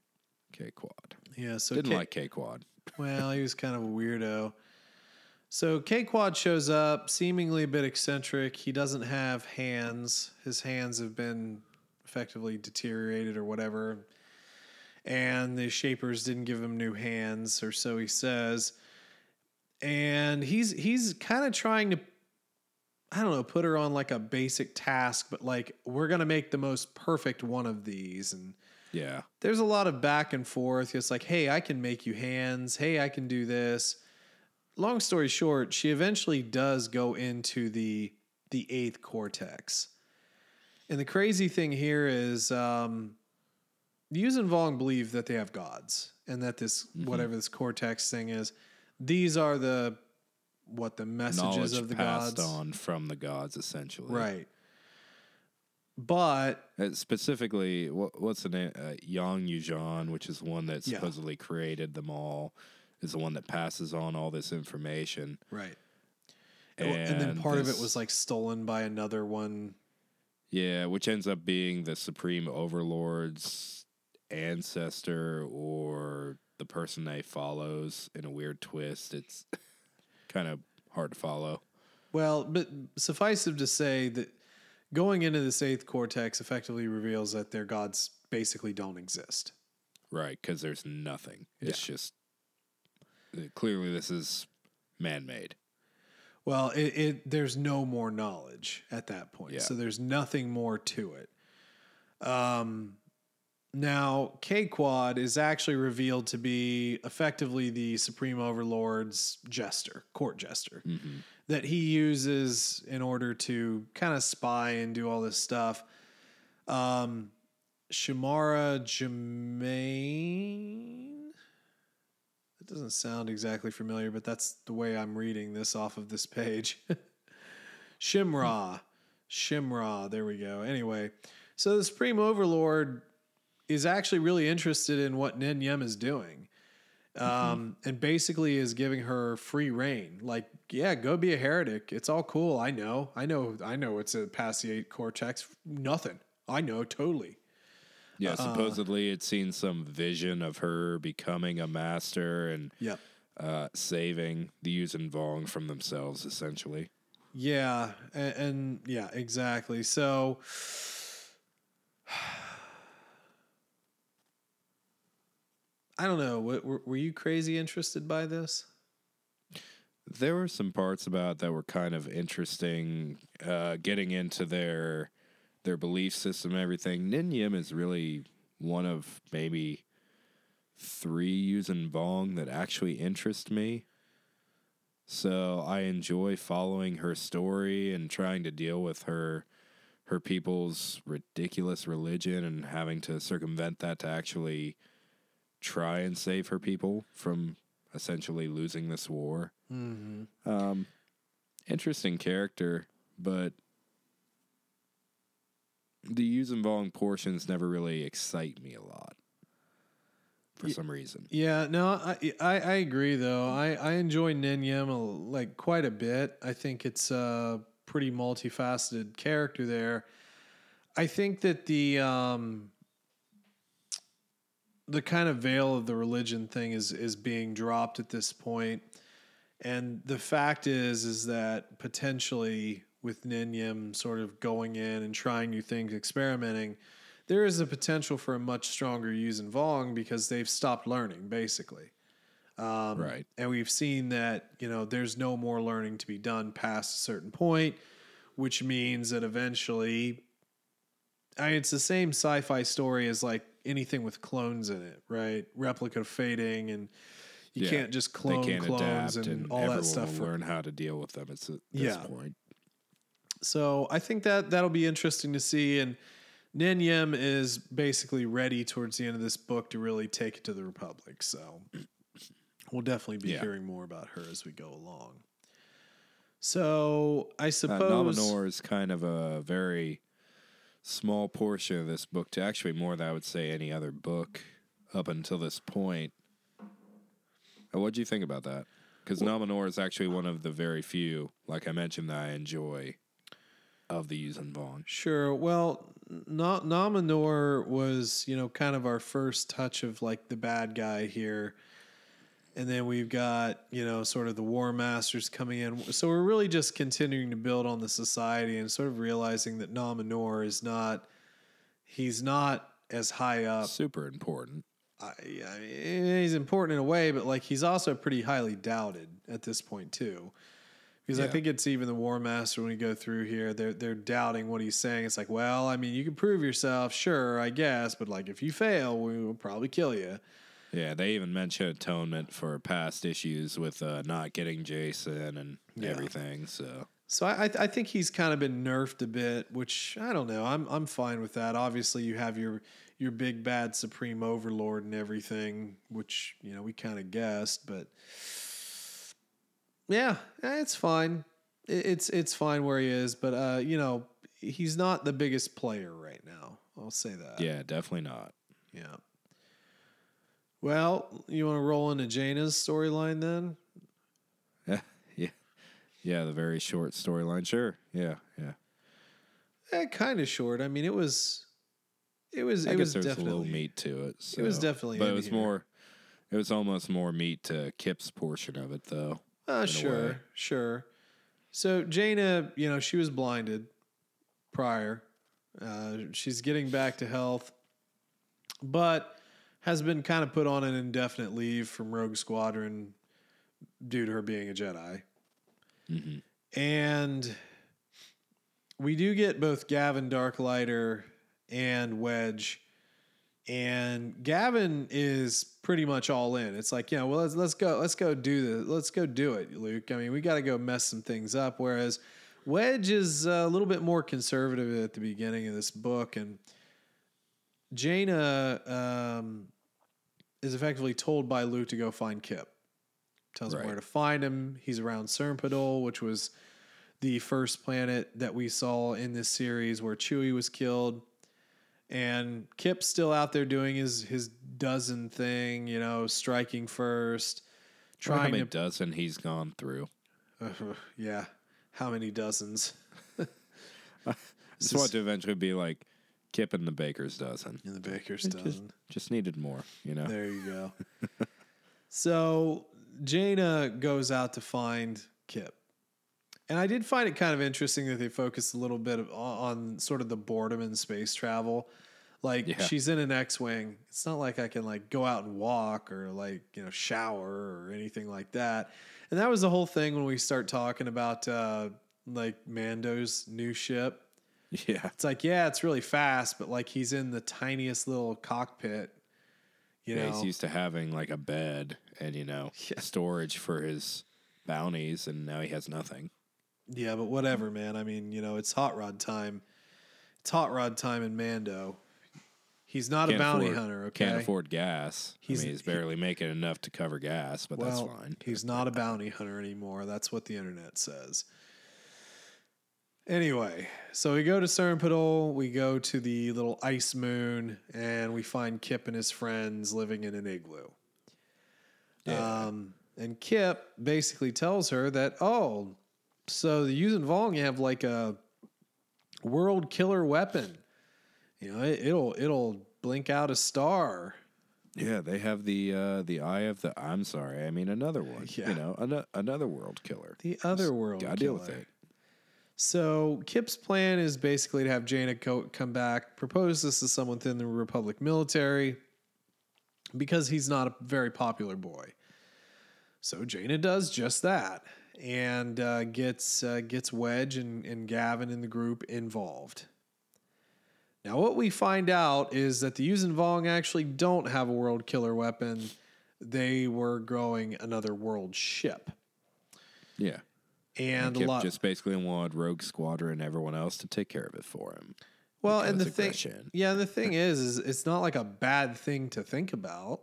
Kae Kwaad Yeah, so didn't K- like Kae Kwaad well, he was kind of a weirdo. So Kae Kwaad shows up, seemingly a bit eccentric. He doesn't have hands. His hands have been effectively deteriorated or whatever. And the shapers didn't give him new hands, or so he says. And he's he's kind of trying to I don't know, put her on like a basic task, but like we're gonna make the most perfect one of these and yeah there's a lot of back and forth. It's like, hey, I can make you hands. Hey, I can do this. Long story short, she eventually does go into the the eighth cortex. And the crazy thing here is um, the and Vong believe that they have gods and that this whatever this cortex thing is, these are the what the messages knowledge of the passed gods. on from the gods essentially Right. But Uh, specifically, what, what's the name? Uh, Yun-Yuuzhan, which is the one that Yeah. supposedly created them all, is the one that passes on all this information. right. And, and then part of it was like stolen by another one Yeah, which ends up being the Supreme Overlord's ancestor or the person they follows in a weird twist. It's kind of hard to follow. Well, but suffice it to say that going into this eighth cortex effectively reveals that their gods basically don't exist. Right, because there's nothing. It's just uh, clearly this is man made. Well, it, it there's no more knowledge at that point, Yeah. so there's nothing more to it. Um, now Kae Kwaad is actually revealed to be effectively the Supreme Overlord's jester, court jester, that he uses in order to kind of spy and do all this stuff. Um, Shimrra Jamaane. That doesn't sound exactly familiar, but that's the way I'm reading this off of this page. Shimrra. Shimrra. There we go. Anyway, so the Supreme Overlord is actually really interested in what Nen Yim is doing. Um, and basically is giving her free reign. Like, yeah, go be a heretic. It's all cool. I know. I know. I know it's a past the eight cortex. Nothing. I know totally. Yeah, supposedly it's seen some vision of her becoming a master and Yep. uh, saving the Yuuzhan Vong from themselves, essentially. Yeah, and, and yeah, exactly. So I don't know. Were, were you crazy interested by this? There were some parts about that were kind of interesting, uh, getting into their their belief system and everything. Nen Yim is really one of maybe three Yuuzhan Vong that actually interest me. So I enjoy following her story and trying to deal with her her people's ridiculous religion and having to circumvent that to actually try and save her people from essentially losing this war. Mm-hmm. Um, interesting character, but the use Yuuzhan portions never really excite me a lot for some reason. Yeah, no, I, I I agree though. I I enjoy Nen Yim like quite a bit. I think it's a pretty multifaceted character there. I think that the um the kind of veil of the religion thing is is being dropped at this point. And the fact is is that potentially with Nen Yim sort of going in and trying new things, experimenting, there is a potential for a much stronger Yuuzhan Vong because they've stopped learning, basically. Um, Right. And we've seen that, you know, there's no more learning to be done past a certain point, which means that eventually, I mean, it's the same sci fi story as like anything with clones in it, right? Replica fading, and you Yeah. can't just clone can't clones and, and, all that stuff. will learn how to deal with them. It's at this Yeah. point. So I think that that'll be interesting to see. And Nen Yim is basically ready towards the end of this book to really take it to the Republic. So we'll definitely be Yeah. hearing more about her as we go along. So I Uh, suppose Nom Anor is kind of a very small portion of this book, to actually more than I would say any other book up until this point. Uh, What do you think about that? Because Nom Anor is actually one of the very few, like I mentioned, that I enjoy of the Yuuzhan Vong. Sure. Well, Nom Anor was, you know, kind of our first touch of like the bad guy here. And then we've got, you know, sort of the War Masters coming in. So we're really just continuing to build on the society and sort of realizing that Nom Anor is not, he's not as high up. Super important. I, I mean, he's important in a way, but like he's also pretty highly doubted at this point too. Because I think it's even the War Master when we go through here, they're they're doubting what he's saying. It's like, well, I mean, you can prove yourself, sure, I guess, but like if you fail, we will probably kill you. Yeah, they even mention atonement for past issues with uh, not getting Jacen and Yeah. everything. So So I I, think he's kind of been nerfed a bit, which I don't know. I'm I'm fine with that. Obviously, you have your your big bad supreme overlord and everything, which you know we kind of guessed, but yeah, eh, it's fine. It- It's it's fine where he is, but uh, you know he's not the biggest player right now. I'll say that. yeah, definitely not. Yeah. Well, you want to roll into Jaina's storyline then? Yeah, yeah, yeah. The very short storyline. Sure. Yeah, yeah. Eh, kind of short. I mean, it was, it was, I it was definitely a little meat to it. So. It was definitely but it was here. more. It was almost more meat to Kyp's portion of it, though. Uh, sure, sure. So Jaina, you know, she was blinded prior. Uh, she's getting back to health, but has been kind of put on an indefinite leave from Rogue Squadron due to her being a Jedi. Mhm. And we do get both Gavin Darklighter and Wedge. And Gavin is pretty much all in. It's like, you know, well, let's let's go, let's go do this, let's go do it, Luke. I mean, we got to go mess some things up. Whereas Wedge is a little bit more conservative at the beginning of this book, and Jaina um, is effectively told by Luke to go find Kyp. Tells him where to find him. He's around Sernpidal, which was the first planet that we saw in this series where Chewie was killed. And Kyp's still out there doing his his dozen thing, you know, striking first, Try how many to dozen he's gone through. yeah, how many dozens I Just want to eventually be like Kyp and the baker's dozen. in the baker's It just, dozen? just needed more, you know. There you go. so Jaina goes out to find Kyp. And I did find it kind of interesting that they focused a little bit of, on sort of the boredom in space travel. Like Yeah. she's in an X-wing. It's not like I can like go out and walk or like, you know, shower or anything like that. And that was the whole thing when we start talking about uh like Mando's new ship. Yeah, It's like, yeah, it's really fast, but like he's in the tiniest little cockpit. You yeah. know, He's used to having like a bed and you know Yeah. storage for his bounties, and now he has nothing. Yeah, but whatever, man. I mean, you know, it's hot rod time. It's hot rod time in Mando. He's not a Can't bounty afford- hunter, okay? Can't afford gas. He's- I mean, he's he- barely making enough to cover gas, but that's fine. he's not a bounty hunter anymore. That's what the internet says. Anyway, so we go to Sernpidal, we go to the little ice moon, and we find Kyp and his friends living in an igloo. Yeah. Um, and Kyp basically tells her that, oh, so the Yuuzhan Vong have like a world killer weapon. You know, it, it'll it'll blink out a star. Yeah, they have the uh, the eye of the. I'm sorry, I mean another one. Yeah. You know, an- another world killer. The other world Gotta deal with it. So Kyp's plan is basically to have Jaina co- come back, propose this to someone within the Republic military, because he's not a very popular boy. So Jaina does just that and uh, gets uh, gets Wedge and, and Gavin in the group involved. Now, what we find out is that the Yuuzhan Vong actually don't have a world killer weapon. They were growing another world ship, Yeah, and a lot. just basically wanted Rogue Squadron and everyone else to take care of it for him. Well, and the because thing, yeah, the thing is, is it's not like a bad thing to think about.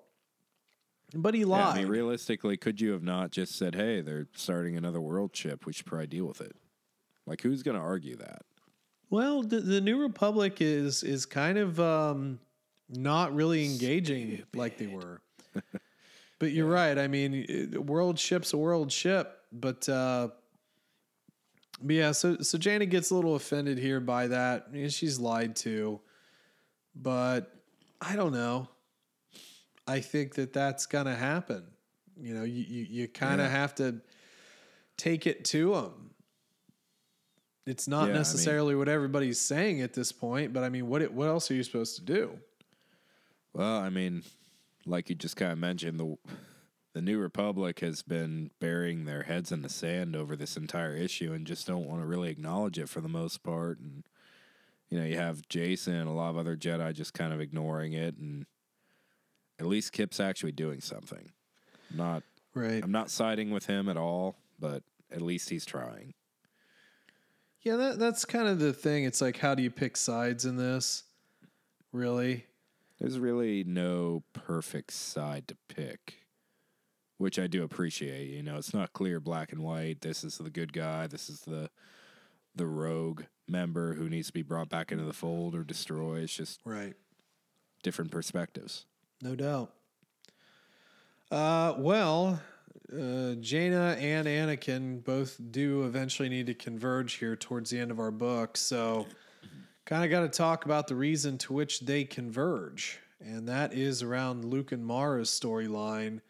But he lied. Yeah, I mean, realistically, could you have not just said, "Hey, they're starting another world ship. We should probably deal with it"? Like, who's going to argue that? well, the, the New Republic is is kind of um, not really engaging like they were. but you're right. I mean, world ship's a world ship, but. Uh, but yeah, so so Jaina gets a little offended here by that. I mean, she's lied to, but I don't know. I think that that's gonna happen. You know, you you, you kind of Yeah. have to take it to them. It's not Yeah, I mean- necessarily what everybody's saying at this point, but I mean, what it, what else are you supposed to do? Well, I mean, like you just kind of mentioned, the the New Republic has been burying their heads in the sand over this entire issue and just don't want to really acknowledge it for the most part. And you know, you have Jacen and a lot of other Jedi just kind of ignoring it, and at least Kyp's actually doing something. Not, Right. I'm not siding with him at all, but at least he's trying. Yeah, that that's kind of the thing. It's like, how do you pick sides in this? Really? There's really no perfect side to pick, which I do appreciate. You know, it's not clear black and white. This is the good guy. This is the the rogue member who needs to be brought back into the fold or destroyed. It's just Right. different perspectives. No doubt. Uh, well, uh, Jaina and Anakin both do eventually need to converge here towards the end of our book. So, kind of got to talk about the reason to which they converge, and that is around Luke and Mara's storyline,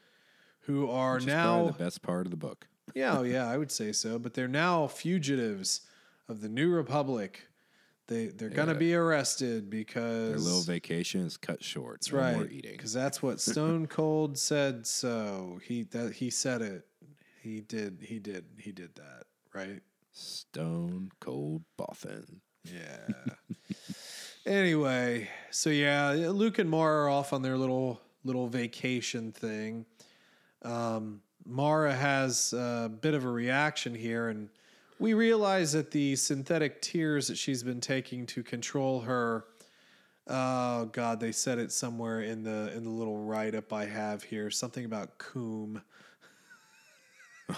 who are Which now the best part of the book. yeah, oh, yeah, I would say so. But they're now fugitives of the New Republic. They they're gonna be arrested because Their little vacation is cut short. that's no right. more eating. Because that's what Stone Cold said. So he that he said it. He did. He did. He did that. Right. Stone cold Bothan. Yeah. anyway, so yeah, Luke and Mara are off on their little little vacation thing. Um, Mara has a bit of a reaction here, and we realize that the synthetic tears that she's been taking to control her. Oh God, they said it somewhere in the in the little write up I have here. Something about coom.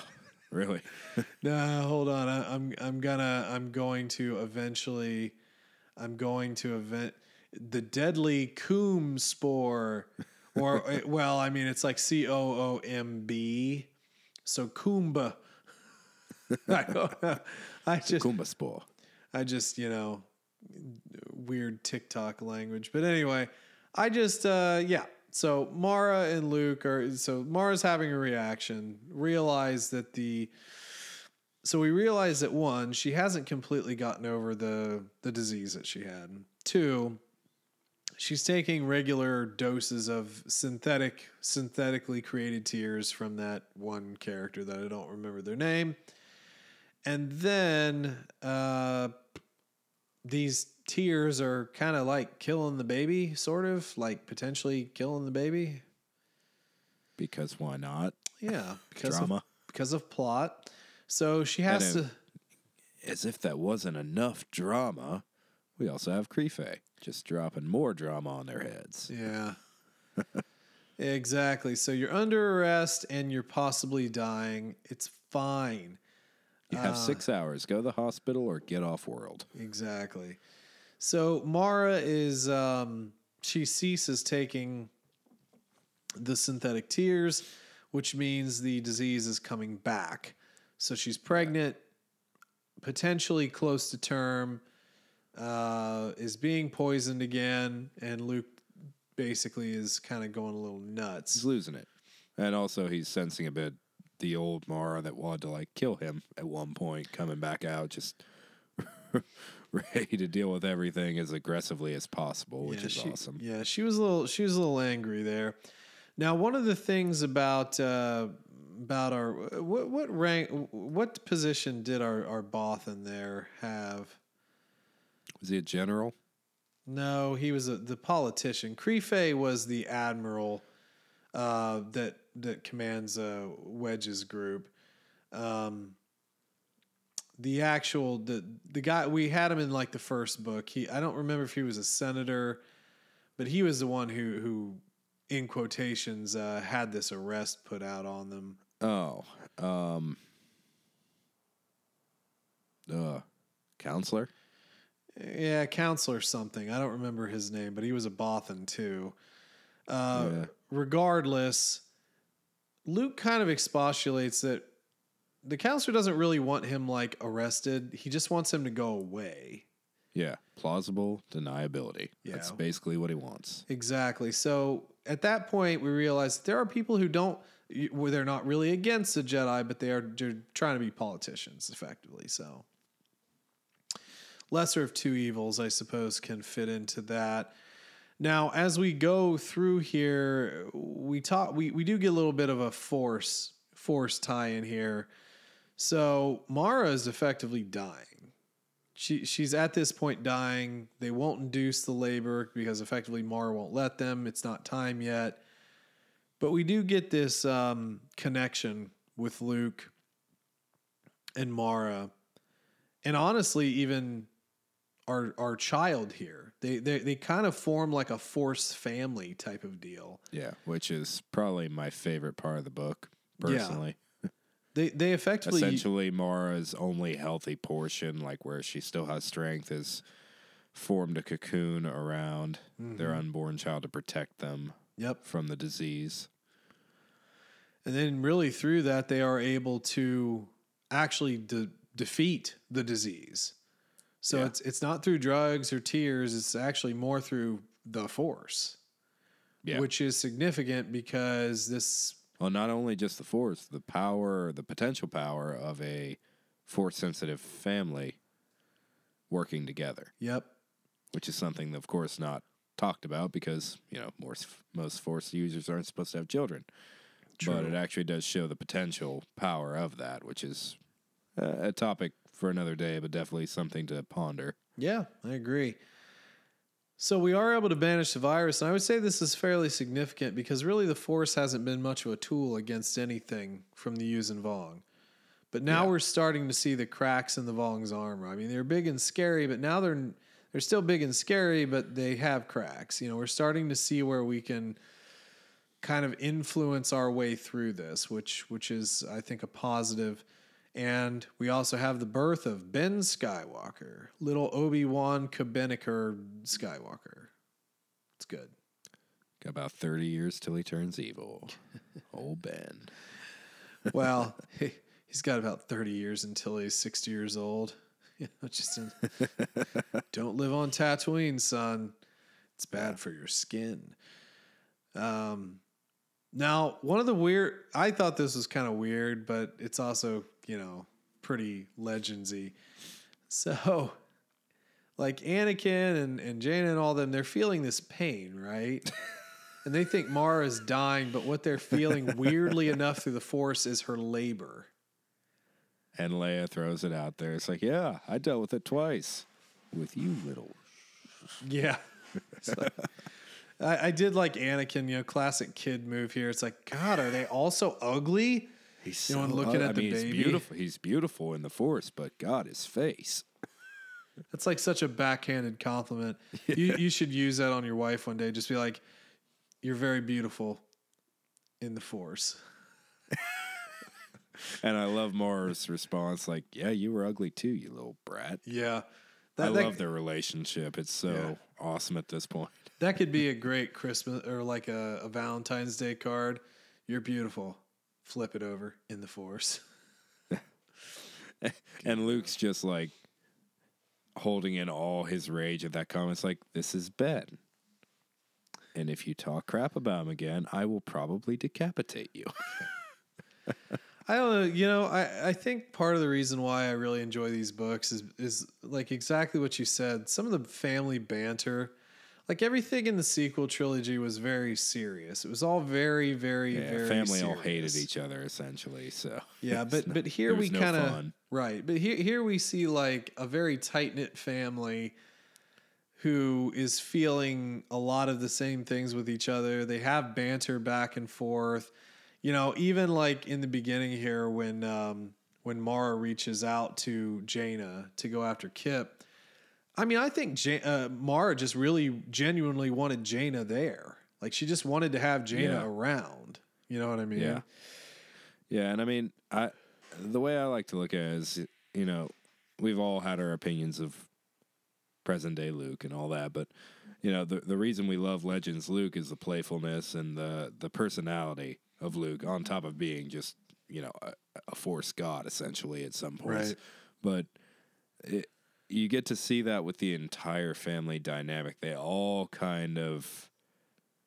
Really? No, hold on. I, I'm I'm gonna I'm going to eventually I'm going to event the deadly coom spore or uh, well, I mean it's like C O O M B. So Kumba. I. I just Kumba Spore. I just, you know, weird TikTok language. But anyway, I just, uh, yeah. So Mara and Luke are, so Mara's having a reaction, realize that the, so we realize that one, she hasn't completely gotten over the, the disease that she had. Two, she's taking regular doses of synthetic, synthetically created tears from that one character that I don't remember their name. And then, uh, these tears are kind of like killing the baby, sort of like potentially killing the baby. Because why not? Yeah, because Drama. of because of plot. So she has then- to. As if that wasn't enough drama, we also have Kre'fey just dropping more drama on their heads. Yeah. exactly. So you're under arrest and you're possibly dying. It's fine. You have six hours. Go to the hospital or get off world. Exactly. So Mara is um she ceases taking the synthetic tears, which means the disease is coming back. So she's pregnant, potentially close to term, uh, is being poisoned again, and Luke basically is kind of going a little nuts. He's losing it. And also, he's sensing a bit the old Mara that wanted to like kill him at one point, coming back out, just ready to deal with everything as aggressively as possible, which Yeah, is she, awesome. Yeah, she was a little she was a little angry there. Now, one of the things about uh, about our what what rank what position did our our Bothan there have? Was he a general? No, he was a, the politician. Kre'fey was the admiral uh, that that commands uh, Wedge's group. Um, the actual the the guy we had him in like the first book. He I don't remember if he was a senator, but he was the one who who in quotations uh, had this arrest put out on them. Oh, um, uh, counselor. Yeah, counselor something. I don't remember his name, but he was a Bothan too. Uh, Yeah. Regardless, Luke kind of expostulates that the counselor doesn't really want him like arrested. He just wants him to go away. Yeah, plausible deniability. That's basically what he wants. Exactly. So at that point, we realize there are people who don't, where they're not really against the Jedi, but they are they're trying to be politicians effectively. So lesser of two evils, I suppose, can fit into that. Now, as we go through here, we talk we, we do get a little bit of a force force tie in here. So Mara is effectively dying. She she's at this point dying. They won't induce the labor because effectively Mara won't let them. It's not time yet. But we do get this um, connection with Luke and Mara, and honestly, even our our child here. They they they kind of form like a force family type of deal. Yeah, which is probably my favorite part of the book, Yeah. personally. They they effectively Essentially, Mara's only healthy portion, like where she still has strength, is formed a cocoon around their Mm-hmm. unborn child to protect them Yep. from the disease. And then, really, through that, they are able to actually de- defeat the disease. So Yeah. it's it's not through drugs or tears. It's actually more through the force, Yeah. which is significant because this. Well, not only just the force, the power, the potential power of a force sensitive family working together, Yep. which is something, of course, not talked about because, you know, most, most force users aren't supposed to have children. True. But it actually does show the potential power of that, which is uh, a topic for another day, but definitely something to ponder. Yeah, I agree. So we are able to banish the virus, and I would say this is fairly significant because really the Force hasn't been much of a tool against anything from the Yuuzhan Vong. But now Yeah. we're starting to see the cracks in the Vong's armor. I mean, they're big and scary, but now they're they're still big and scary, but they have cracks. You know, we're starting to see where we can kind of influence our way through this, which which is I think a positive. And we also have the birth of Ben Skywalker, little Obi Wan Kebeniker Skywalker. It's good. Got about 30 years till he turns evil. Old Ben. Well, he, he's got about 30 years until he's 60 years old. You know, just in, don't live on Tatooine, son. It's bad for your skin. Um, now, one of the weird, I thought this was kind of weird, but it's also, you know, pretty legendsy. So, like Anakin and, and Jaina and all them, they're feeling this pain, right? and they think Mara is dying, but what they're feeling weirdly enough through the Force is her labor. And Leia throws it out there. It's like, yeah, I dealt with it twice with you, little. Yeah. I, I did like Anakin, you know, classic kid move here. It's like, God, are they all so ugly? He's You know, so- looking I at the mean, he's beautiful. He's beautiful in the force, but God, his face. That's like such a backhanded compliment. You you should use that on your wife one day. Just be like, "You're very beautiful in the force." And I love Mara's response, like, "Yeah, you were ugly too, you little brat." Yeah, I that, that, love their relationship. It's so Yeah. awesome at this point. that could be a great Christmas or like a, a Valentine's Day card. You're beautiful. Flip it over in the force. And Luke's just like holding in all his rage at that comment. It's like, this is Ben. And if you talk crap about him again, I will probably decapitate you. I don't know. You know, I, I think part of the reason why I really enjoy these books is is like exactly what you said. Some of the family banter, like everything in the sequel trilogy, was very serious. It was all very, very, Yeah, very family all hated each other essentially. So Yeah, but not- but here we no kind of right. But here here we see like a very tight knit family who is feeling a lot of the same things with each other. They have banter back and forth. You know, even like in the beginning here when um, when Mara reaches out to Jaina to go after Kyp. I mean, I think Ja- uh, Mara just really genuinely wanted Jaina there. Like she just wanted to have Jaina Yeah. around. You know what I mean? Yeah. Yeah, and I mean, I the way I like to look at it is, you know, we've all had our opinions of present day Luke and all that, but you know, the the reason we love Legends Luke is the playfulness and the the personality of Luke on top of being just, you know, a, a force god essentially at some points. Right. But it, you get to see that with the entire family dynamic. They all kind of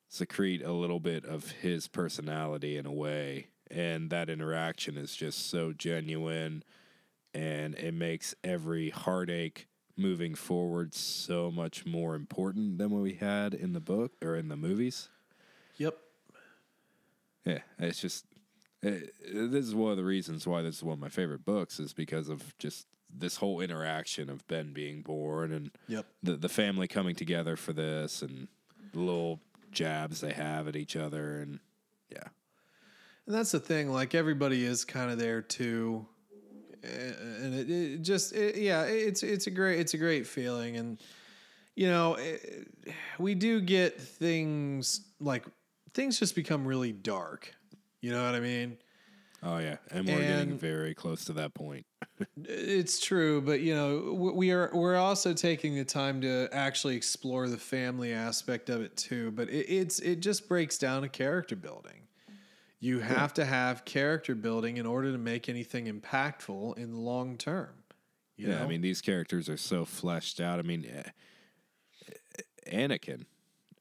secrete a little bit of his personality in a way and that interaction is just so genuine and it makes every heartache moving forward so much more important than what we had in the book or in the movies Yep. yeah it's just it, this is one of the reasons why this is one of my favorite books is because of just this whole interaction of ben being born and Yep. the the family coming together for this and the little jabs they have at each other and yeah And that's the thing. Like everybody is kind of there too, and it, it just it, yeah, it's it's a great it's a great feeling, and you know it, we do get things like things just become really dark. You know what I mean? Oh yeah, and we're getting very close to that point. It's true, but you know we are we're also taking the time to actually explore the family aspect of it too. But it, it's it just breaks down to character building. You have to have character building in order to make anything impactful in the long term. You yeah, know? I mean these characters are so fleshed out. I mean, eh, Anakin.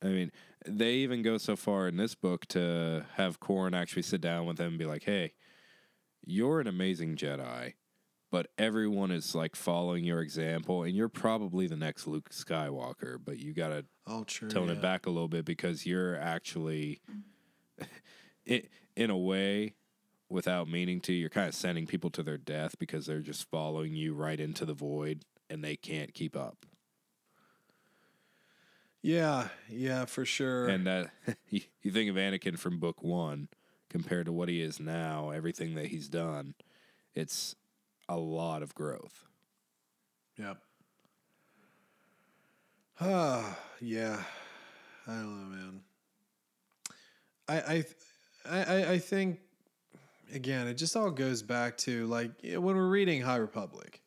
I mean, they even go so far in this book to have Corran actually sit down with him and be like, "Hey, you're an amazing Jedi, but everyone is like following your example, and you're probably the next Luke Skywalker. But you got to oh, true. tone yeah. it back a little bit because you're actually it in a way without meaning to you're kind of sending people to their death because they're just following you right into the void and they can't keep up Yeah, yeah, for sure. and that uh, you, you think of Anakin from book 1 compared to what he is now everything that he's done it's a lot of growth Yep. Ah, yeah. I don't know, man. I I I I- think again, it just all goes back to like when we're reading High Republic,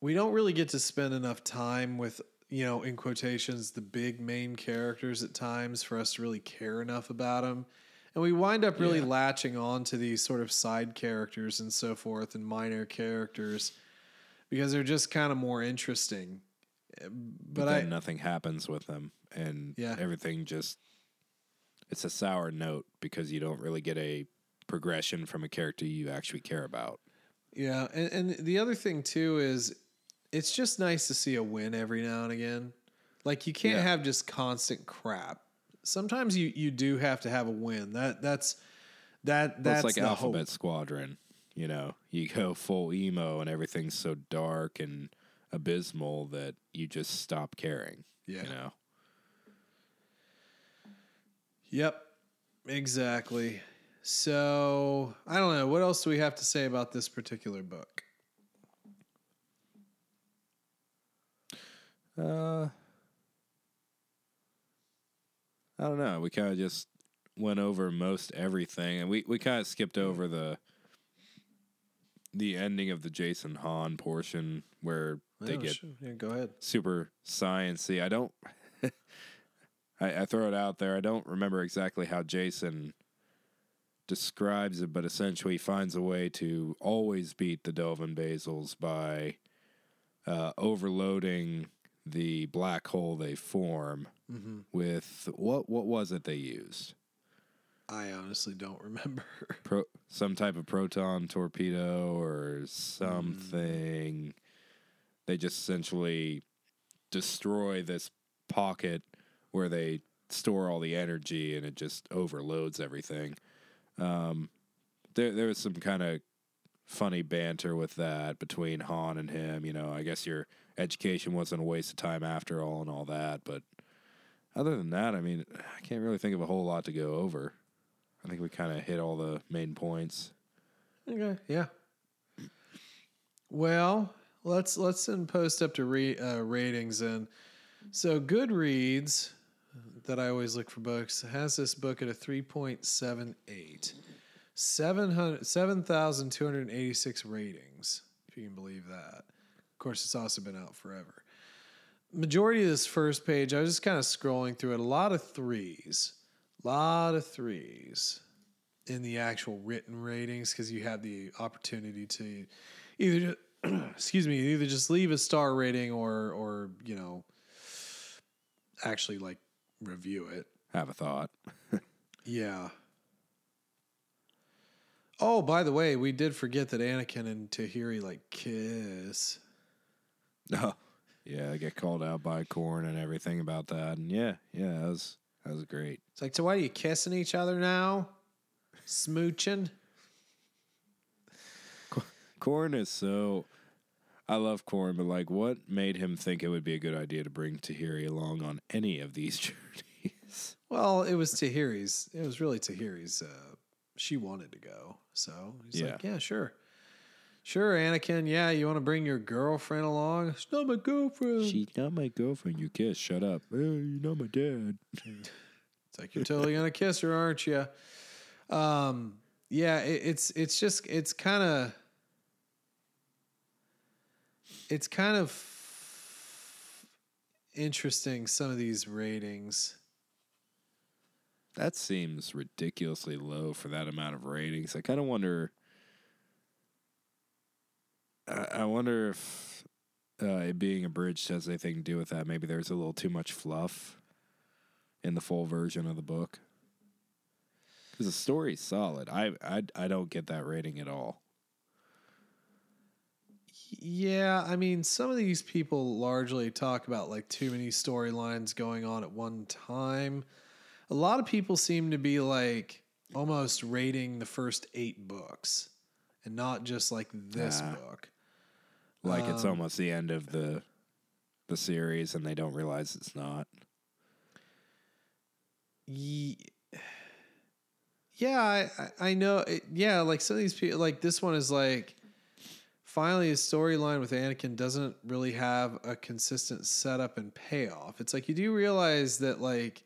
we don't really get to spend enough time with you know in quotations the big main characters at times for us to really care enough about them and we wind up really Yeah. latching on to these sort of side characters and so forth and minor characters because they're just kind of more interesting but, but then I nothing happens with them and Yeah. everything just it's a sour note because you don't really get a progression from a character you actually care about Yeah, and, and the other thing too is it's just nice to see a win every now and again. Like you can't Yeah. have just constant crap. Sometimes you you do have to have a win. That that's that Well, that's it's like Alphabet hope. Squadron. You know, you go full emo and everything's so dark and abysmal that you just stop caring. Yeah. You know, Yep. Exactly. So I don't know. What else do we have to say about this particular book? Uh, I don't know. We kind of just went over most everything, and we, we kind of skipped over the the ending of the Jacen Han portion where they Oh, get sure. Yeah, go ahead. super sciency. I don't. I, I throw it out there. I don't remember exactly how Jacen describes it, but essentially he finds a way to always beat the Dovin Basals by uh, overloading the black hole they form Mm-hmm. with what what was it they used? I honestly don't remember. Pro, some type of proton torpedo or something. They just essentially destroy this pocket where they store all the energy and it just overloads everything. Um, there, there was some kind of funny banter with that between Han and him. You know, I guess your education wasn't a waste of time after all and all that. But other than that, I mean, I can't really think of a whole lot to go over. I think we kind of hit all the main points. Okay. Yeah. Well, let's let's then post up to re, uh, ratings and so Goodreads that I always look for books has this book at a 3.78. 700 7,286 ratings, if you can believe that. Of course, it's also been out forever. Majority of this first page, I was just kind of scrolling through it. A lot of threes, a lot of threes in the actual written ratings because you have the opportunity to either excuse me either just leave a star rating or or you know actually like review it. Have a thought. yeah. Oh by the way we did forget that anakin and tahiri like kiss. Oh, yeah, I get called out by Corran and everything about that, and yeah, yeah, that was that was great. it's like so why are you kissing each other now smooching Corran is so. I love Corran, but like, what made him think it would be a good idea to bring Tahiri along on any of these journeys? Well, it was Tahiri's. It was really Tahiri's. Uh, she wanted to go, so he's like, "Yeah, sure, sure, Anakin. Yeah, you want to bring your girlfriend along? She's not my girlfriend. She's not my girlfriend. You kiss. Shut up. Hey, you're not my dad. it's like you're totally gonna kiss her, aren't you? Um, yeah, it, it's it's just it's kind of it's kind of interesting some of these ratings. That seems ridiculously low for that amount of ratings. I kind of wonder. I, I wonder if uh, it being abridged has anything to do with that. Maybe there's a little too much fluff in the full version of the book. Because the story's solid. I, I I don't get that rating at all. Yeah, I mean, some of these people largely talk about like too many storylines going on at one time. A lot of people seem to be like almost rating the first eight books and not just like this book. Like it's Um, almost the end of the the series, and they don't realize it's not. Ye- Yeah, I, I I know. It, yeah, like some of these people, like this one is like, finally, his storyline with Anakin doesn't really have a consistent setup and payoff. It's like you do realize that like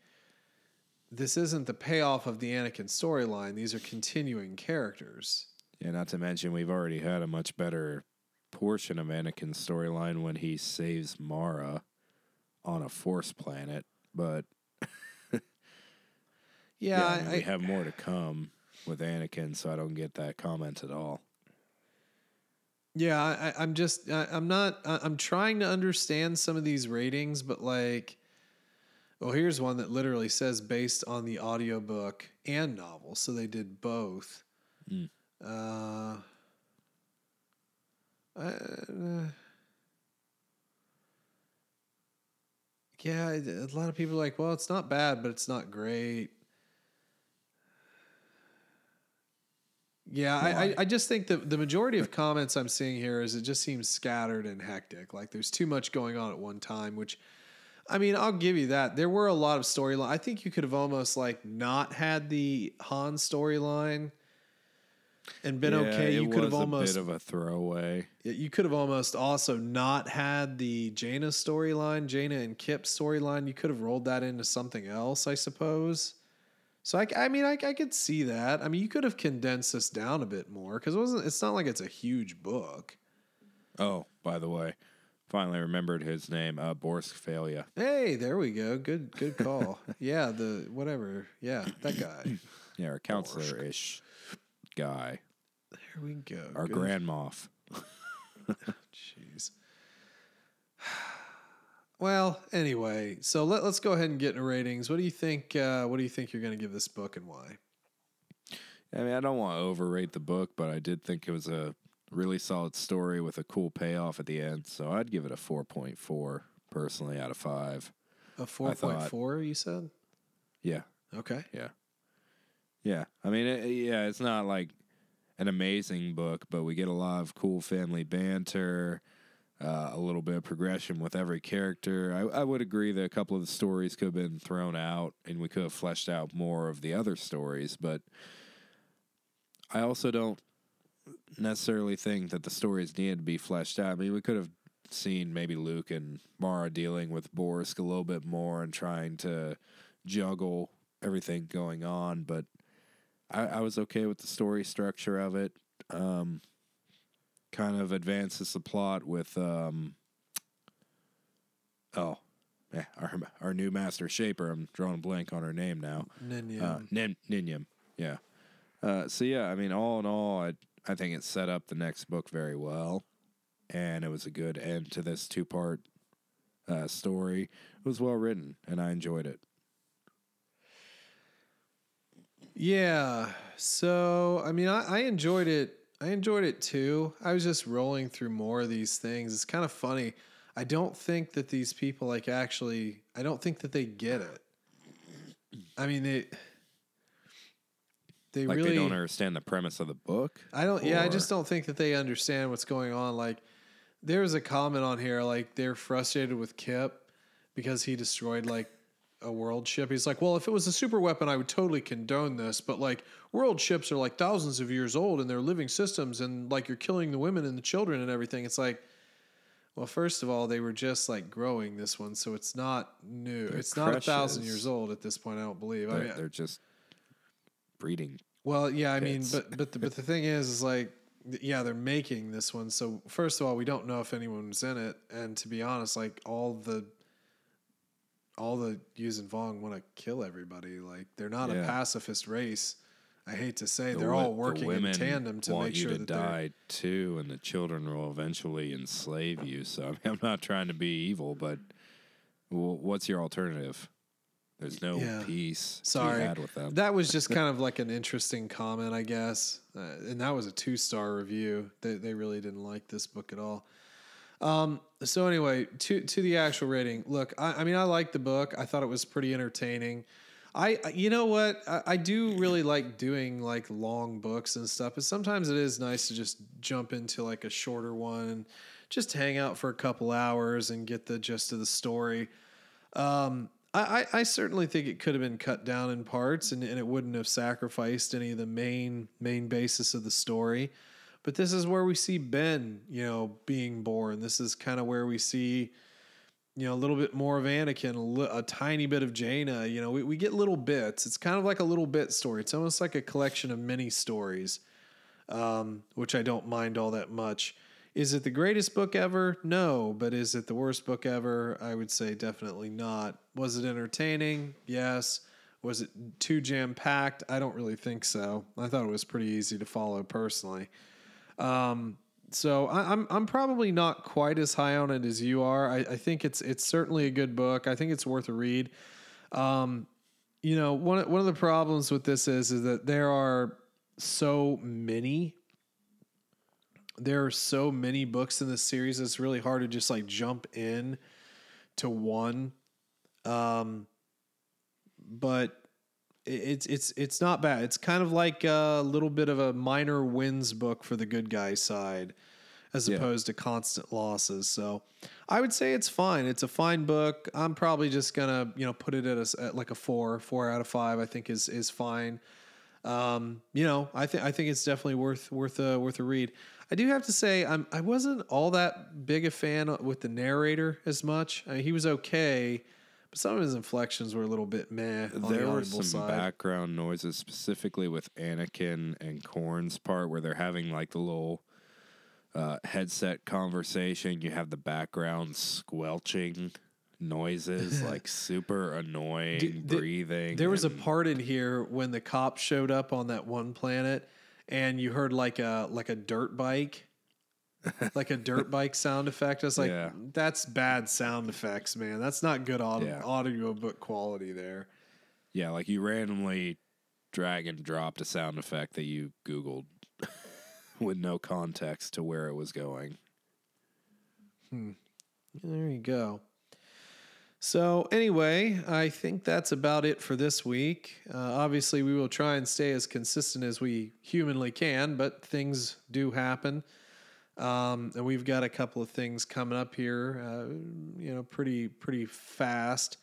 this isn't the payoff of the Anakin storyline; these are continuing characters. Yeah, not to mention we've already had a much better portion of Anakin's storyline when he saves Mara on a Force planet, but Yeah, yeah, I mean, I, we have more to come with Anakin, so I don't get that comment at all. Yeah, I, I'm just I, I'm not I'm trying to understand some of these ratings, but like, well, here's one that literally says based on the audiobook and novel, so they did both. Mm. Uh, uh, yeah, a lot of people are like, well, it's not bad, but it's not great. Yeah, I, I, I just think that the majority of comments I'm seeing here is it just seems scattered and hectic. Like there's too much going on at one time, which I mean, I'll give you that. There were a lot of storyline. I think you could have almost like not had the Han storyline and been Yeah, okay. You could have almost a bit of a throwaway. you could have almost also not had the Jaina storyline, Jaina and Kyp storyline. You could have rolled that into something else, I suppose. So I, I mean, I, I could see that. I mean, you could have condensed this down a bit more because it wasn't. It's not like it's a huge book. Oh, by the way, finally remembered his name, uh, Fey'lya. Hey, there we go. Good, good call. yeah, the whatever. Yeah, that guy. Yeah, our counselor ish guy, There we go. our Good. grandmoff. Jeez. Well, anyway, so let, let's go ahead and get into ratings. What do you think? Uh, what do you think you're going to give this book, and why? I mean, I don't want to overrate the book, but I did think it was a really solid story with a cool payoff at the end. So I'd give it a 4.4 personally out of 5. A four point four, you said? Yeah. Okay. Yeah. Yeah. I mean, it, yeah, it's not like an amazing book, but we get a lot of cool family banter, uh, a little bit of progression with every character. I, I would agree that a couple of the stories could have been thrown out and we could have fleshed out more of the other stories, but I also don't necessarily think that the stories needed to be fleshed out. I mean, we could have seen maybe Luke and Mara dealing with Borsk a little bit more and trying to juggle everything going on, but I, I was okay with the story structure of it. Um, kind of advances the plot with um, oh, yeah, our our new master shaper. I'm drawing a blank on her name now. Ninya. Uh, Nin- Nen Yim. Yeah. Uh, so yeah, I mean, all in all, I I think it set up the next book very well, and it was a good end to this two part uh, story. It was well written, and I enjoyed it. Yeah. So I mean, I, I enjoyed it. I enjoyed it too. I was just rolling through more of these things. It's kind of funny. I don't think that these people like actually. I don't think that they get it. I mean, they. They Like really they don't understand the premise of the book. I don't. Yeah, I just don't think that they understand what's going on. Like, there's a comment on here like they're frustrated with Kyp because he destroyed like a world ship. He's like, well, if it was a super weapon, I would totally condone this. But like, world ships are like thousands of years old and they're living systems, and like you're killing the women and the children and everything. It's like. Well, first of all, they were just like growing this one, so it's not new. They're it's not a thousand years old at this point. I don't believe. I They're, mean, they're just breeding. well, yeah, I mean, but but the, but the thing is, is like, yeah, they're making this one. So first of all, we don't know if anyone's in it, and to be honest, like all the all the Yuuzhan Vong want to kill everybody. Like they're not a pacifist race. I hate to say, The they're all the working in tandem to make sure to that die too, and the children will eventually enslave you. So I mean, I'm not trying to be evil, but well, what's your alternative? There's no Yeah. peace Sorry. be had with them. That was just kind of like an interesting comment, I guess. Uh, and that was a two star review. They, they really didn't like this book at all. Um, so anyway, to to the actual rating. Look, I, I mean, I liked the book. I thought it was pretty entertaining. I, you know what, I, I do really like doing like long books and stuff. But sometimes it is nice to just jump into like a shorter one just hang out for a couple hours and get the gist of the story. Um, I, I, I certainly think it could have been cut down in parts and, and it wouldn't have sacrificed any of the main main basis of the story. But this is where we see Ben, you know, being born. This is kind of where we see, you know, a little bit more of Anakin, a, li- a tiny bit of Jaina. You know, we, we get little bits. It's kind of like a little bit story. It's almost like a collection of mini stories, um, which I don't mind all that much. Is it the greatest book ever? No. But is it the worst book ever? I would say definitely not. Was it entertaining? Yes. Was it too jam packed? I don't really think so. I thought it was pretty easy to follow personally. Um, so I, I'm I'm probably not quite as high on it as you are. I, I think it's it's certainly a good book. I think it's worth a read. Um, you know, one one of the problems with this is is that there are so many there are so many books in this series it's really hard to just like jump in to one um but it's it's it's not bad it's kind of like a little bit of a minor wins book for the good guy side as Yeah. opposed to constant losses. So I would say it's fine. It's a fine book. I'm probably just gonna you know put it at, a at like a four, four out of five. I think is is fine. Um, you know, I think I think it's definitely worth worth a worth a read. I do have to say I'm I wasn't all that big a fan with the narrator as much. I mean, he was okay, some of his inflections were a little bit meh. There the were some side. background noises, specifically with Anakin and Corran's part, where they're having like the little uh, headset conversation. You have the background squelching noises, like super annoying breathing. There was a part in here when the cops showed up on that one planet, and you heard like a like a dirt bike, like a dirt bike sound effect. I was like, Yeah. that's bad sound effects, man. That's not good audio Yeah. quality there. Yeah, like you randomly drag and dropped a sound effect that you Googled with no context to where it was going. Hmm. There you go. So, anyway, I think that's about it for this week. Uh, obviously, we will try and stay as consistent as we humanly can, but things do happen. Um, and we've got a couple of things coming up here, uh, you know, pretty pretty fast.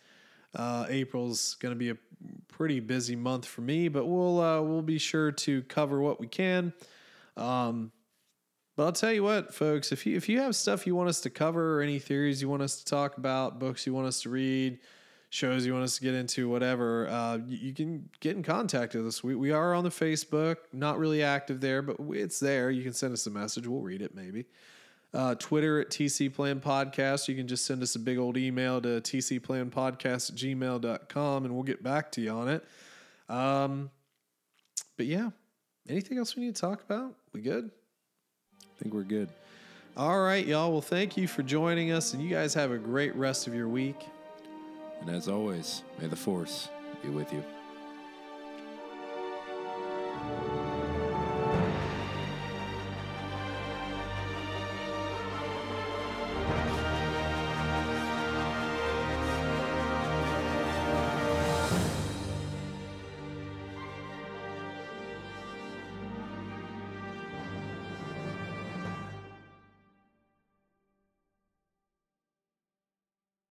Uh, April's going to be a pretty busy month for me, but we'll uh, we'll be sure to cover what we can. Um, but I'll tell you what, folks, if you if you have stuff you want us to cover or any theories you want us to talk about, books you want us to read, shows you want us to get into, whatever, uh, you, you can get in contact with us. We, we are on the Facebook, not really active there, but we- it's there. You can send us a message. We'll read it maybe. Uh, Twitter at TC Plan Podcast. You can just send us a big old email to tcplanpodcast at gmail.com and we'll get back to you on it. Um, but yeah, anything else we need to talk about? We good? I think we're good. All right, y'all. Well, thank you for joining us, and you guys have a great rest of your week. And as always, may the force be with you.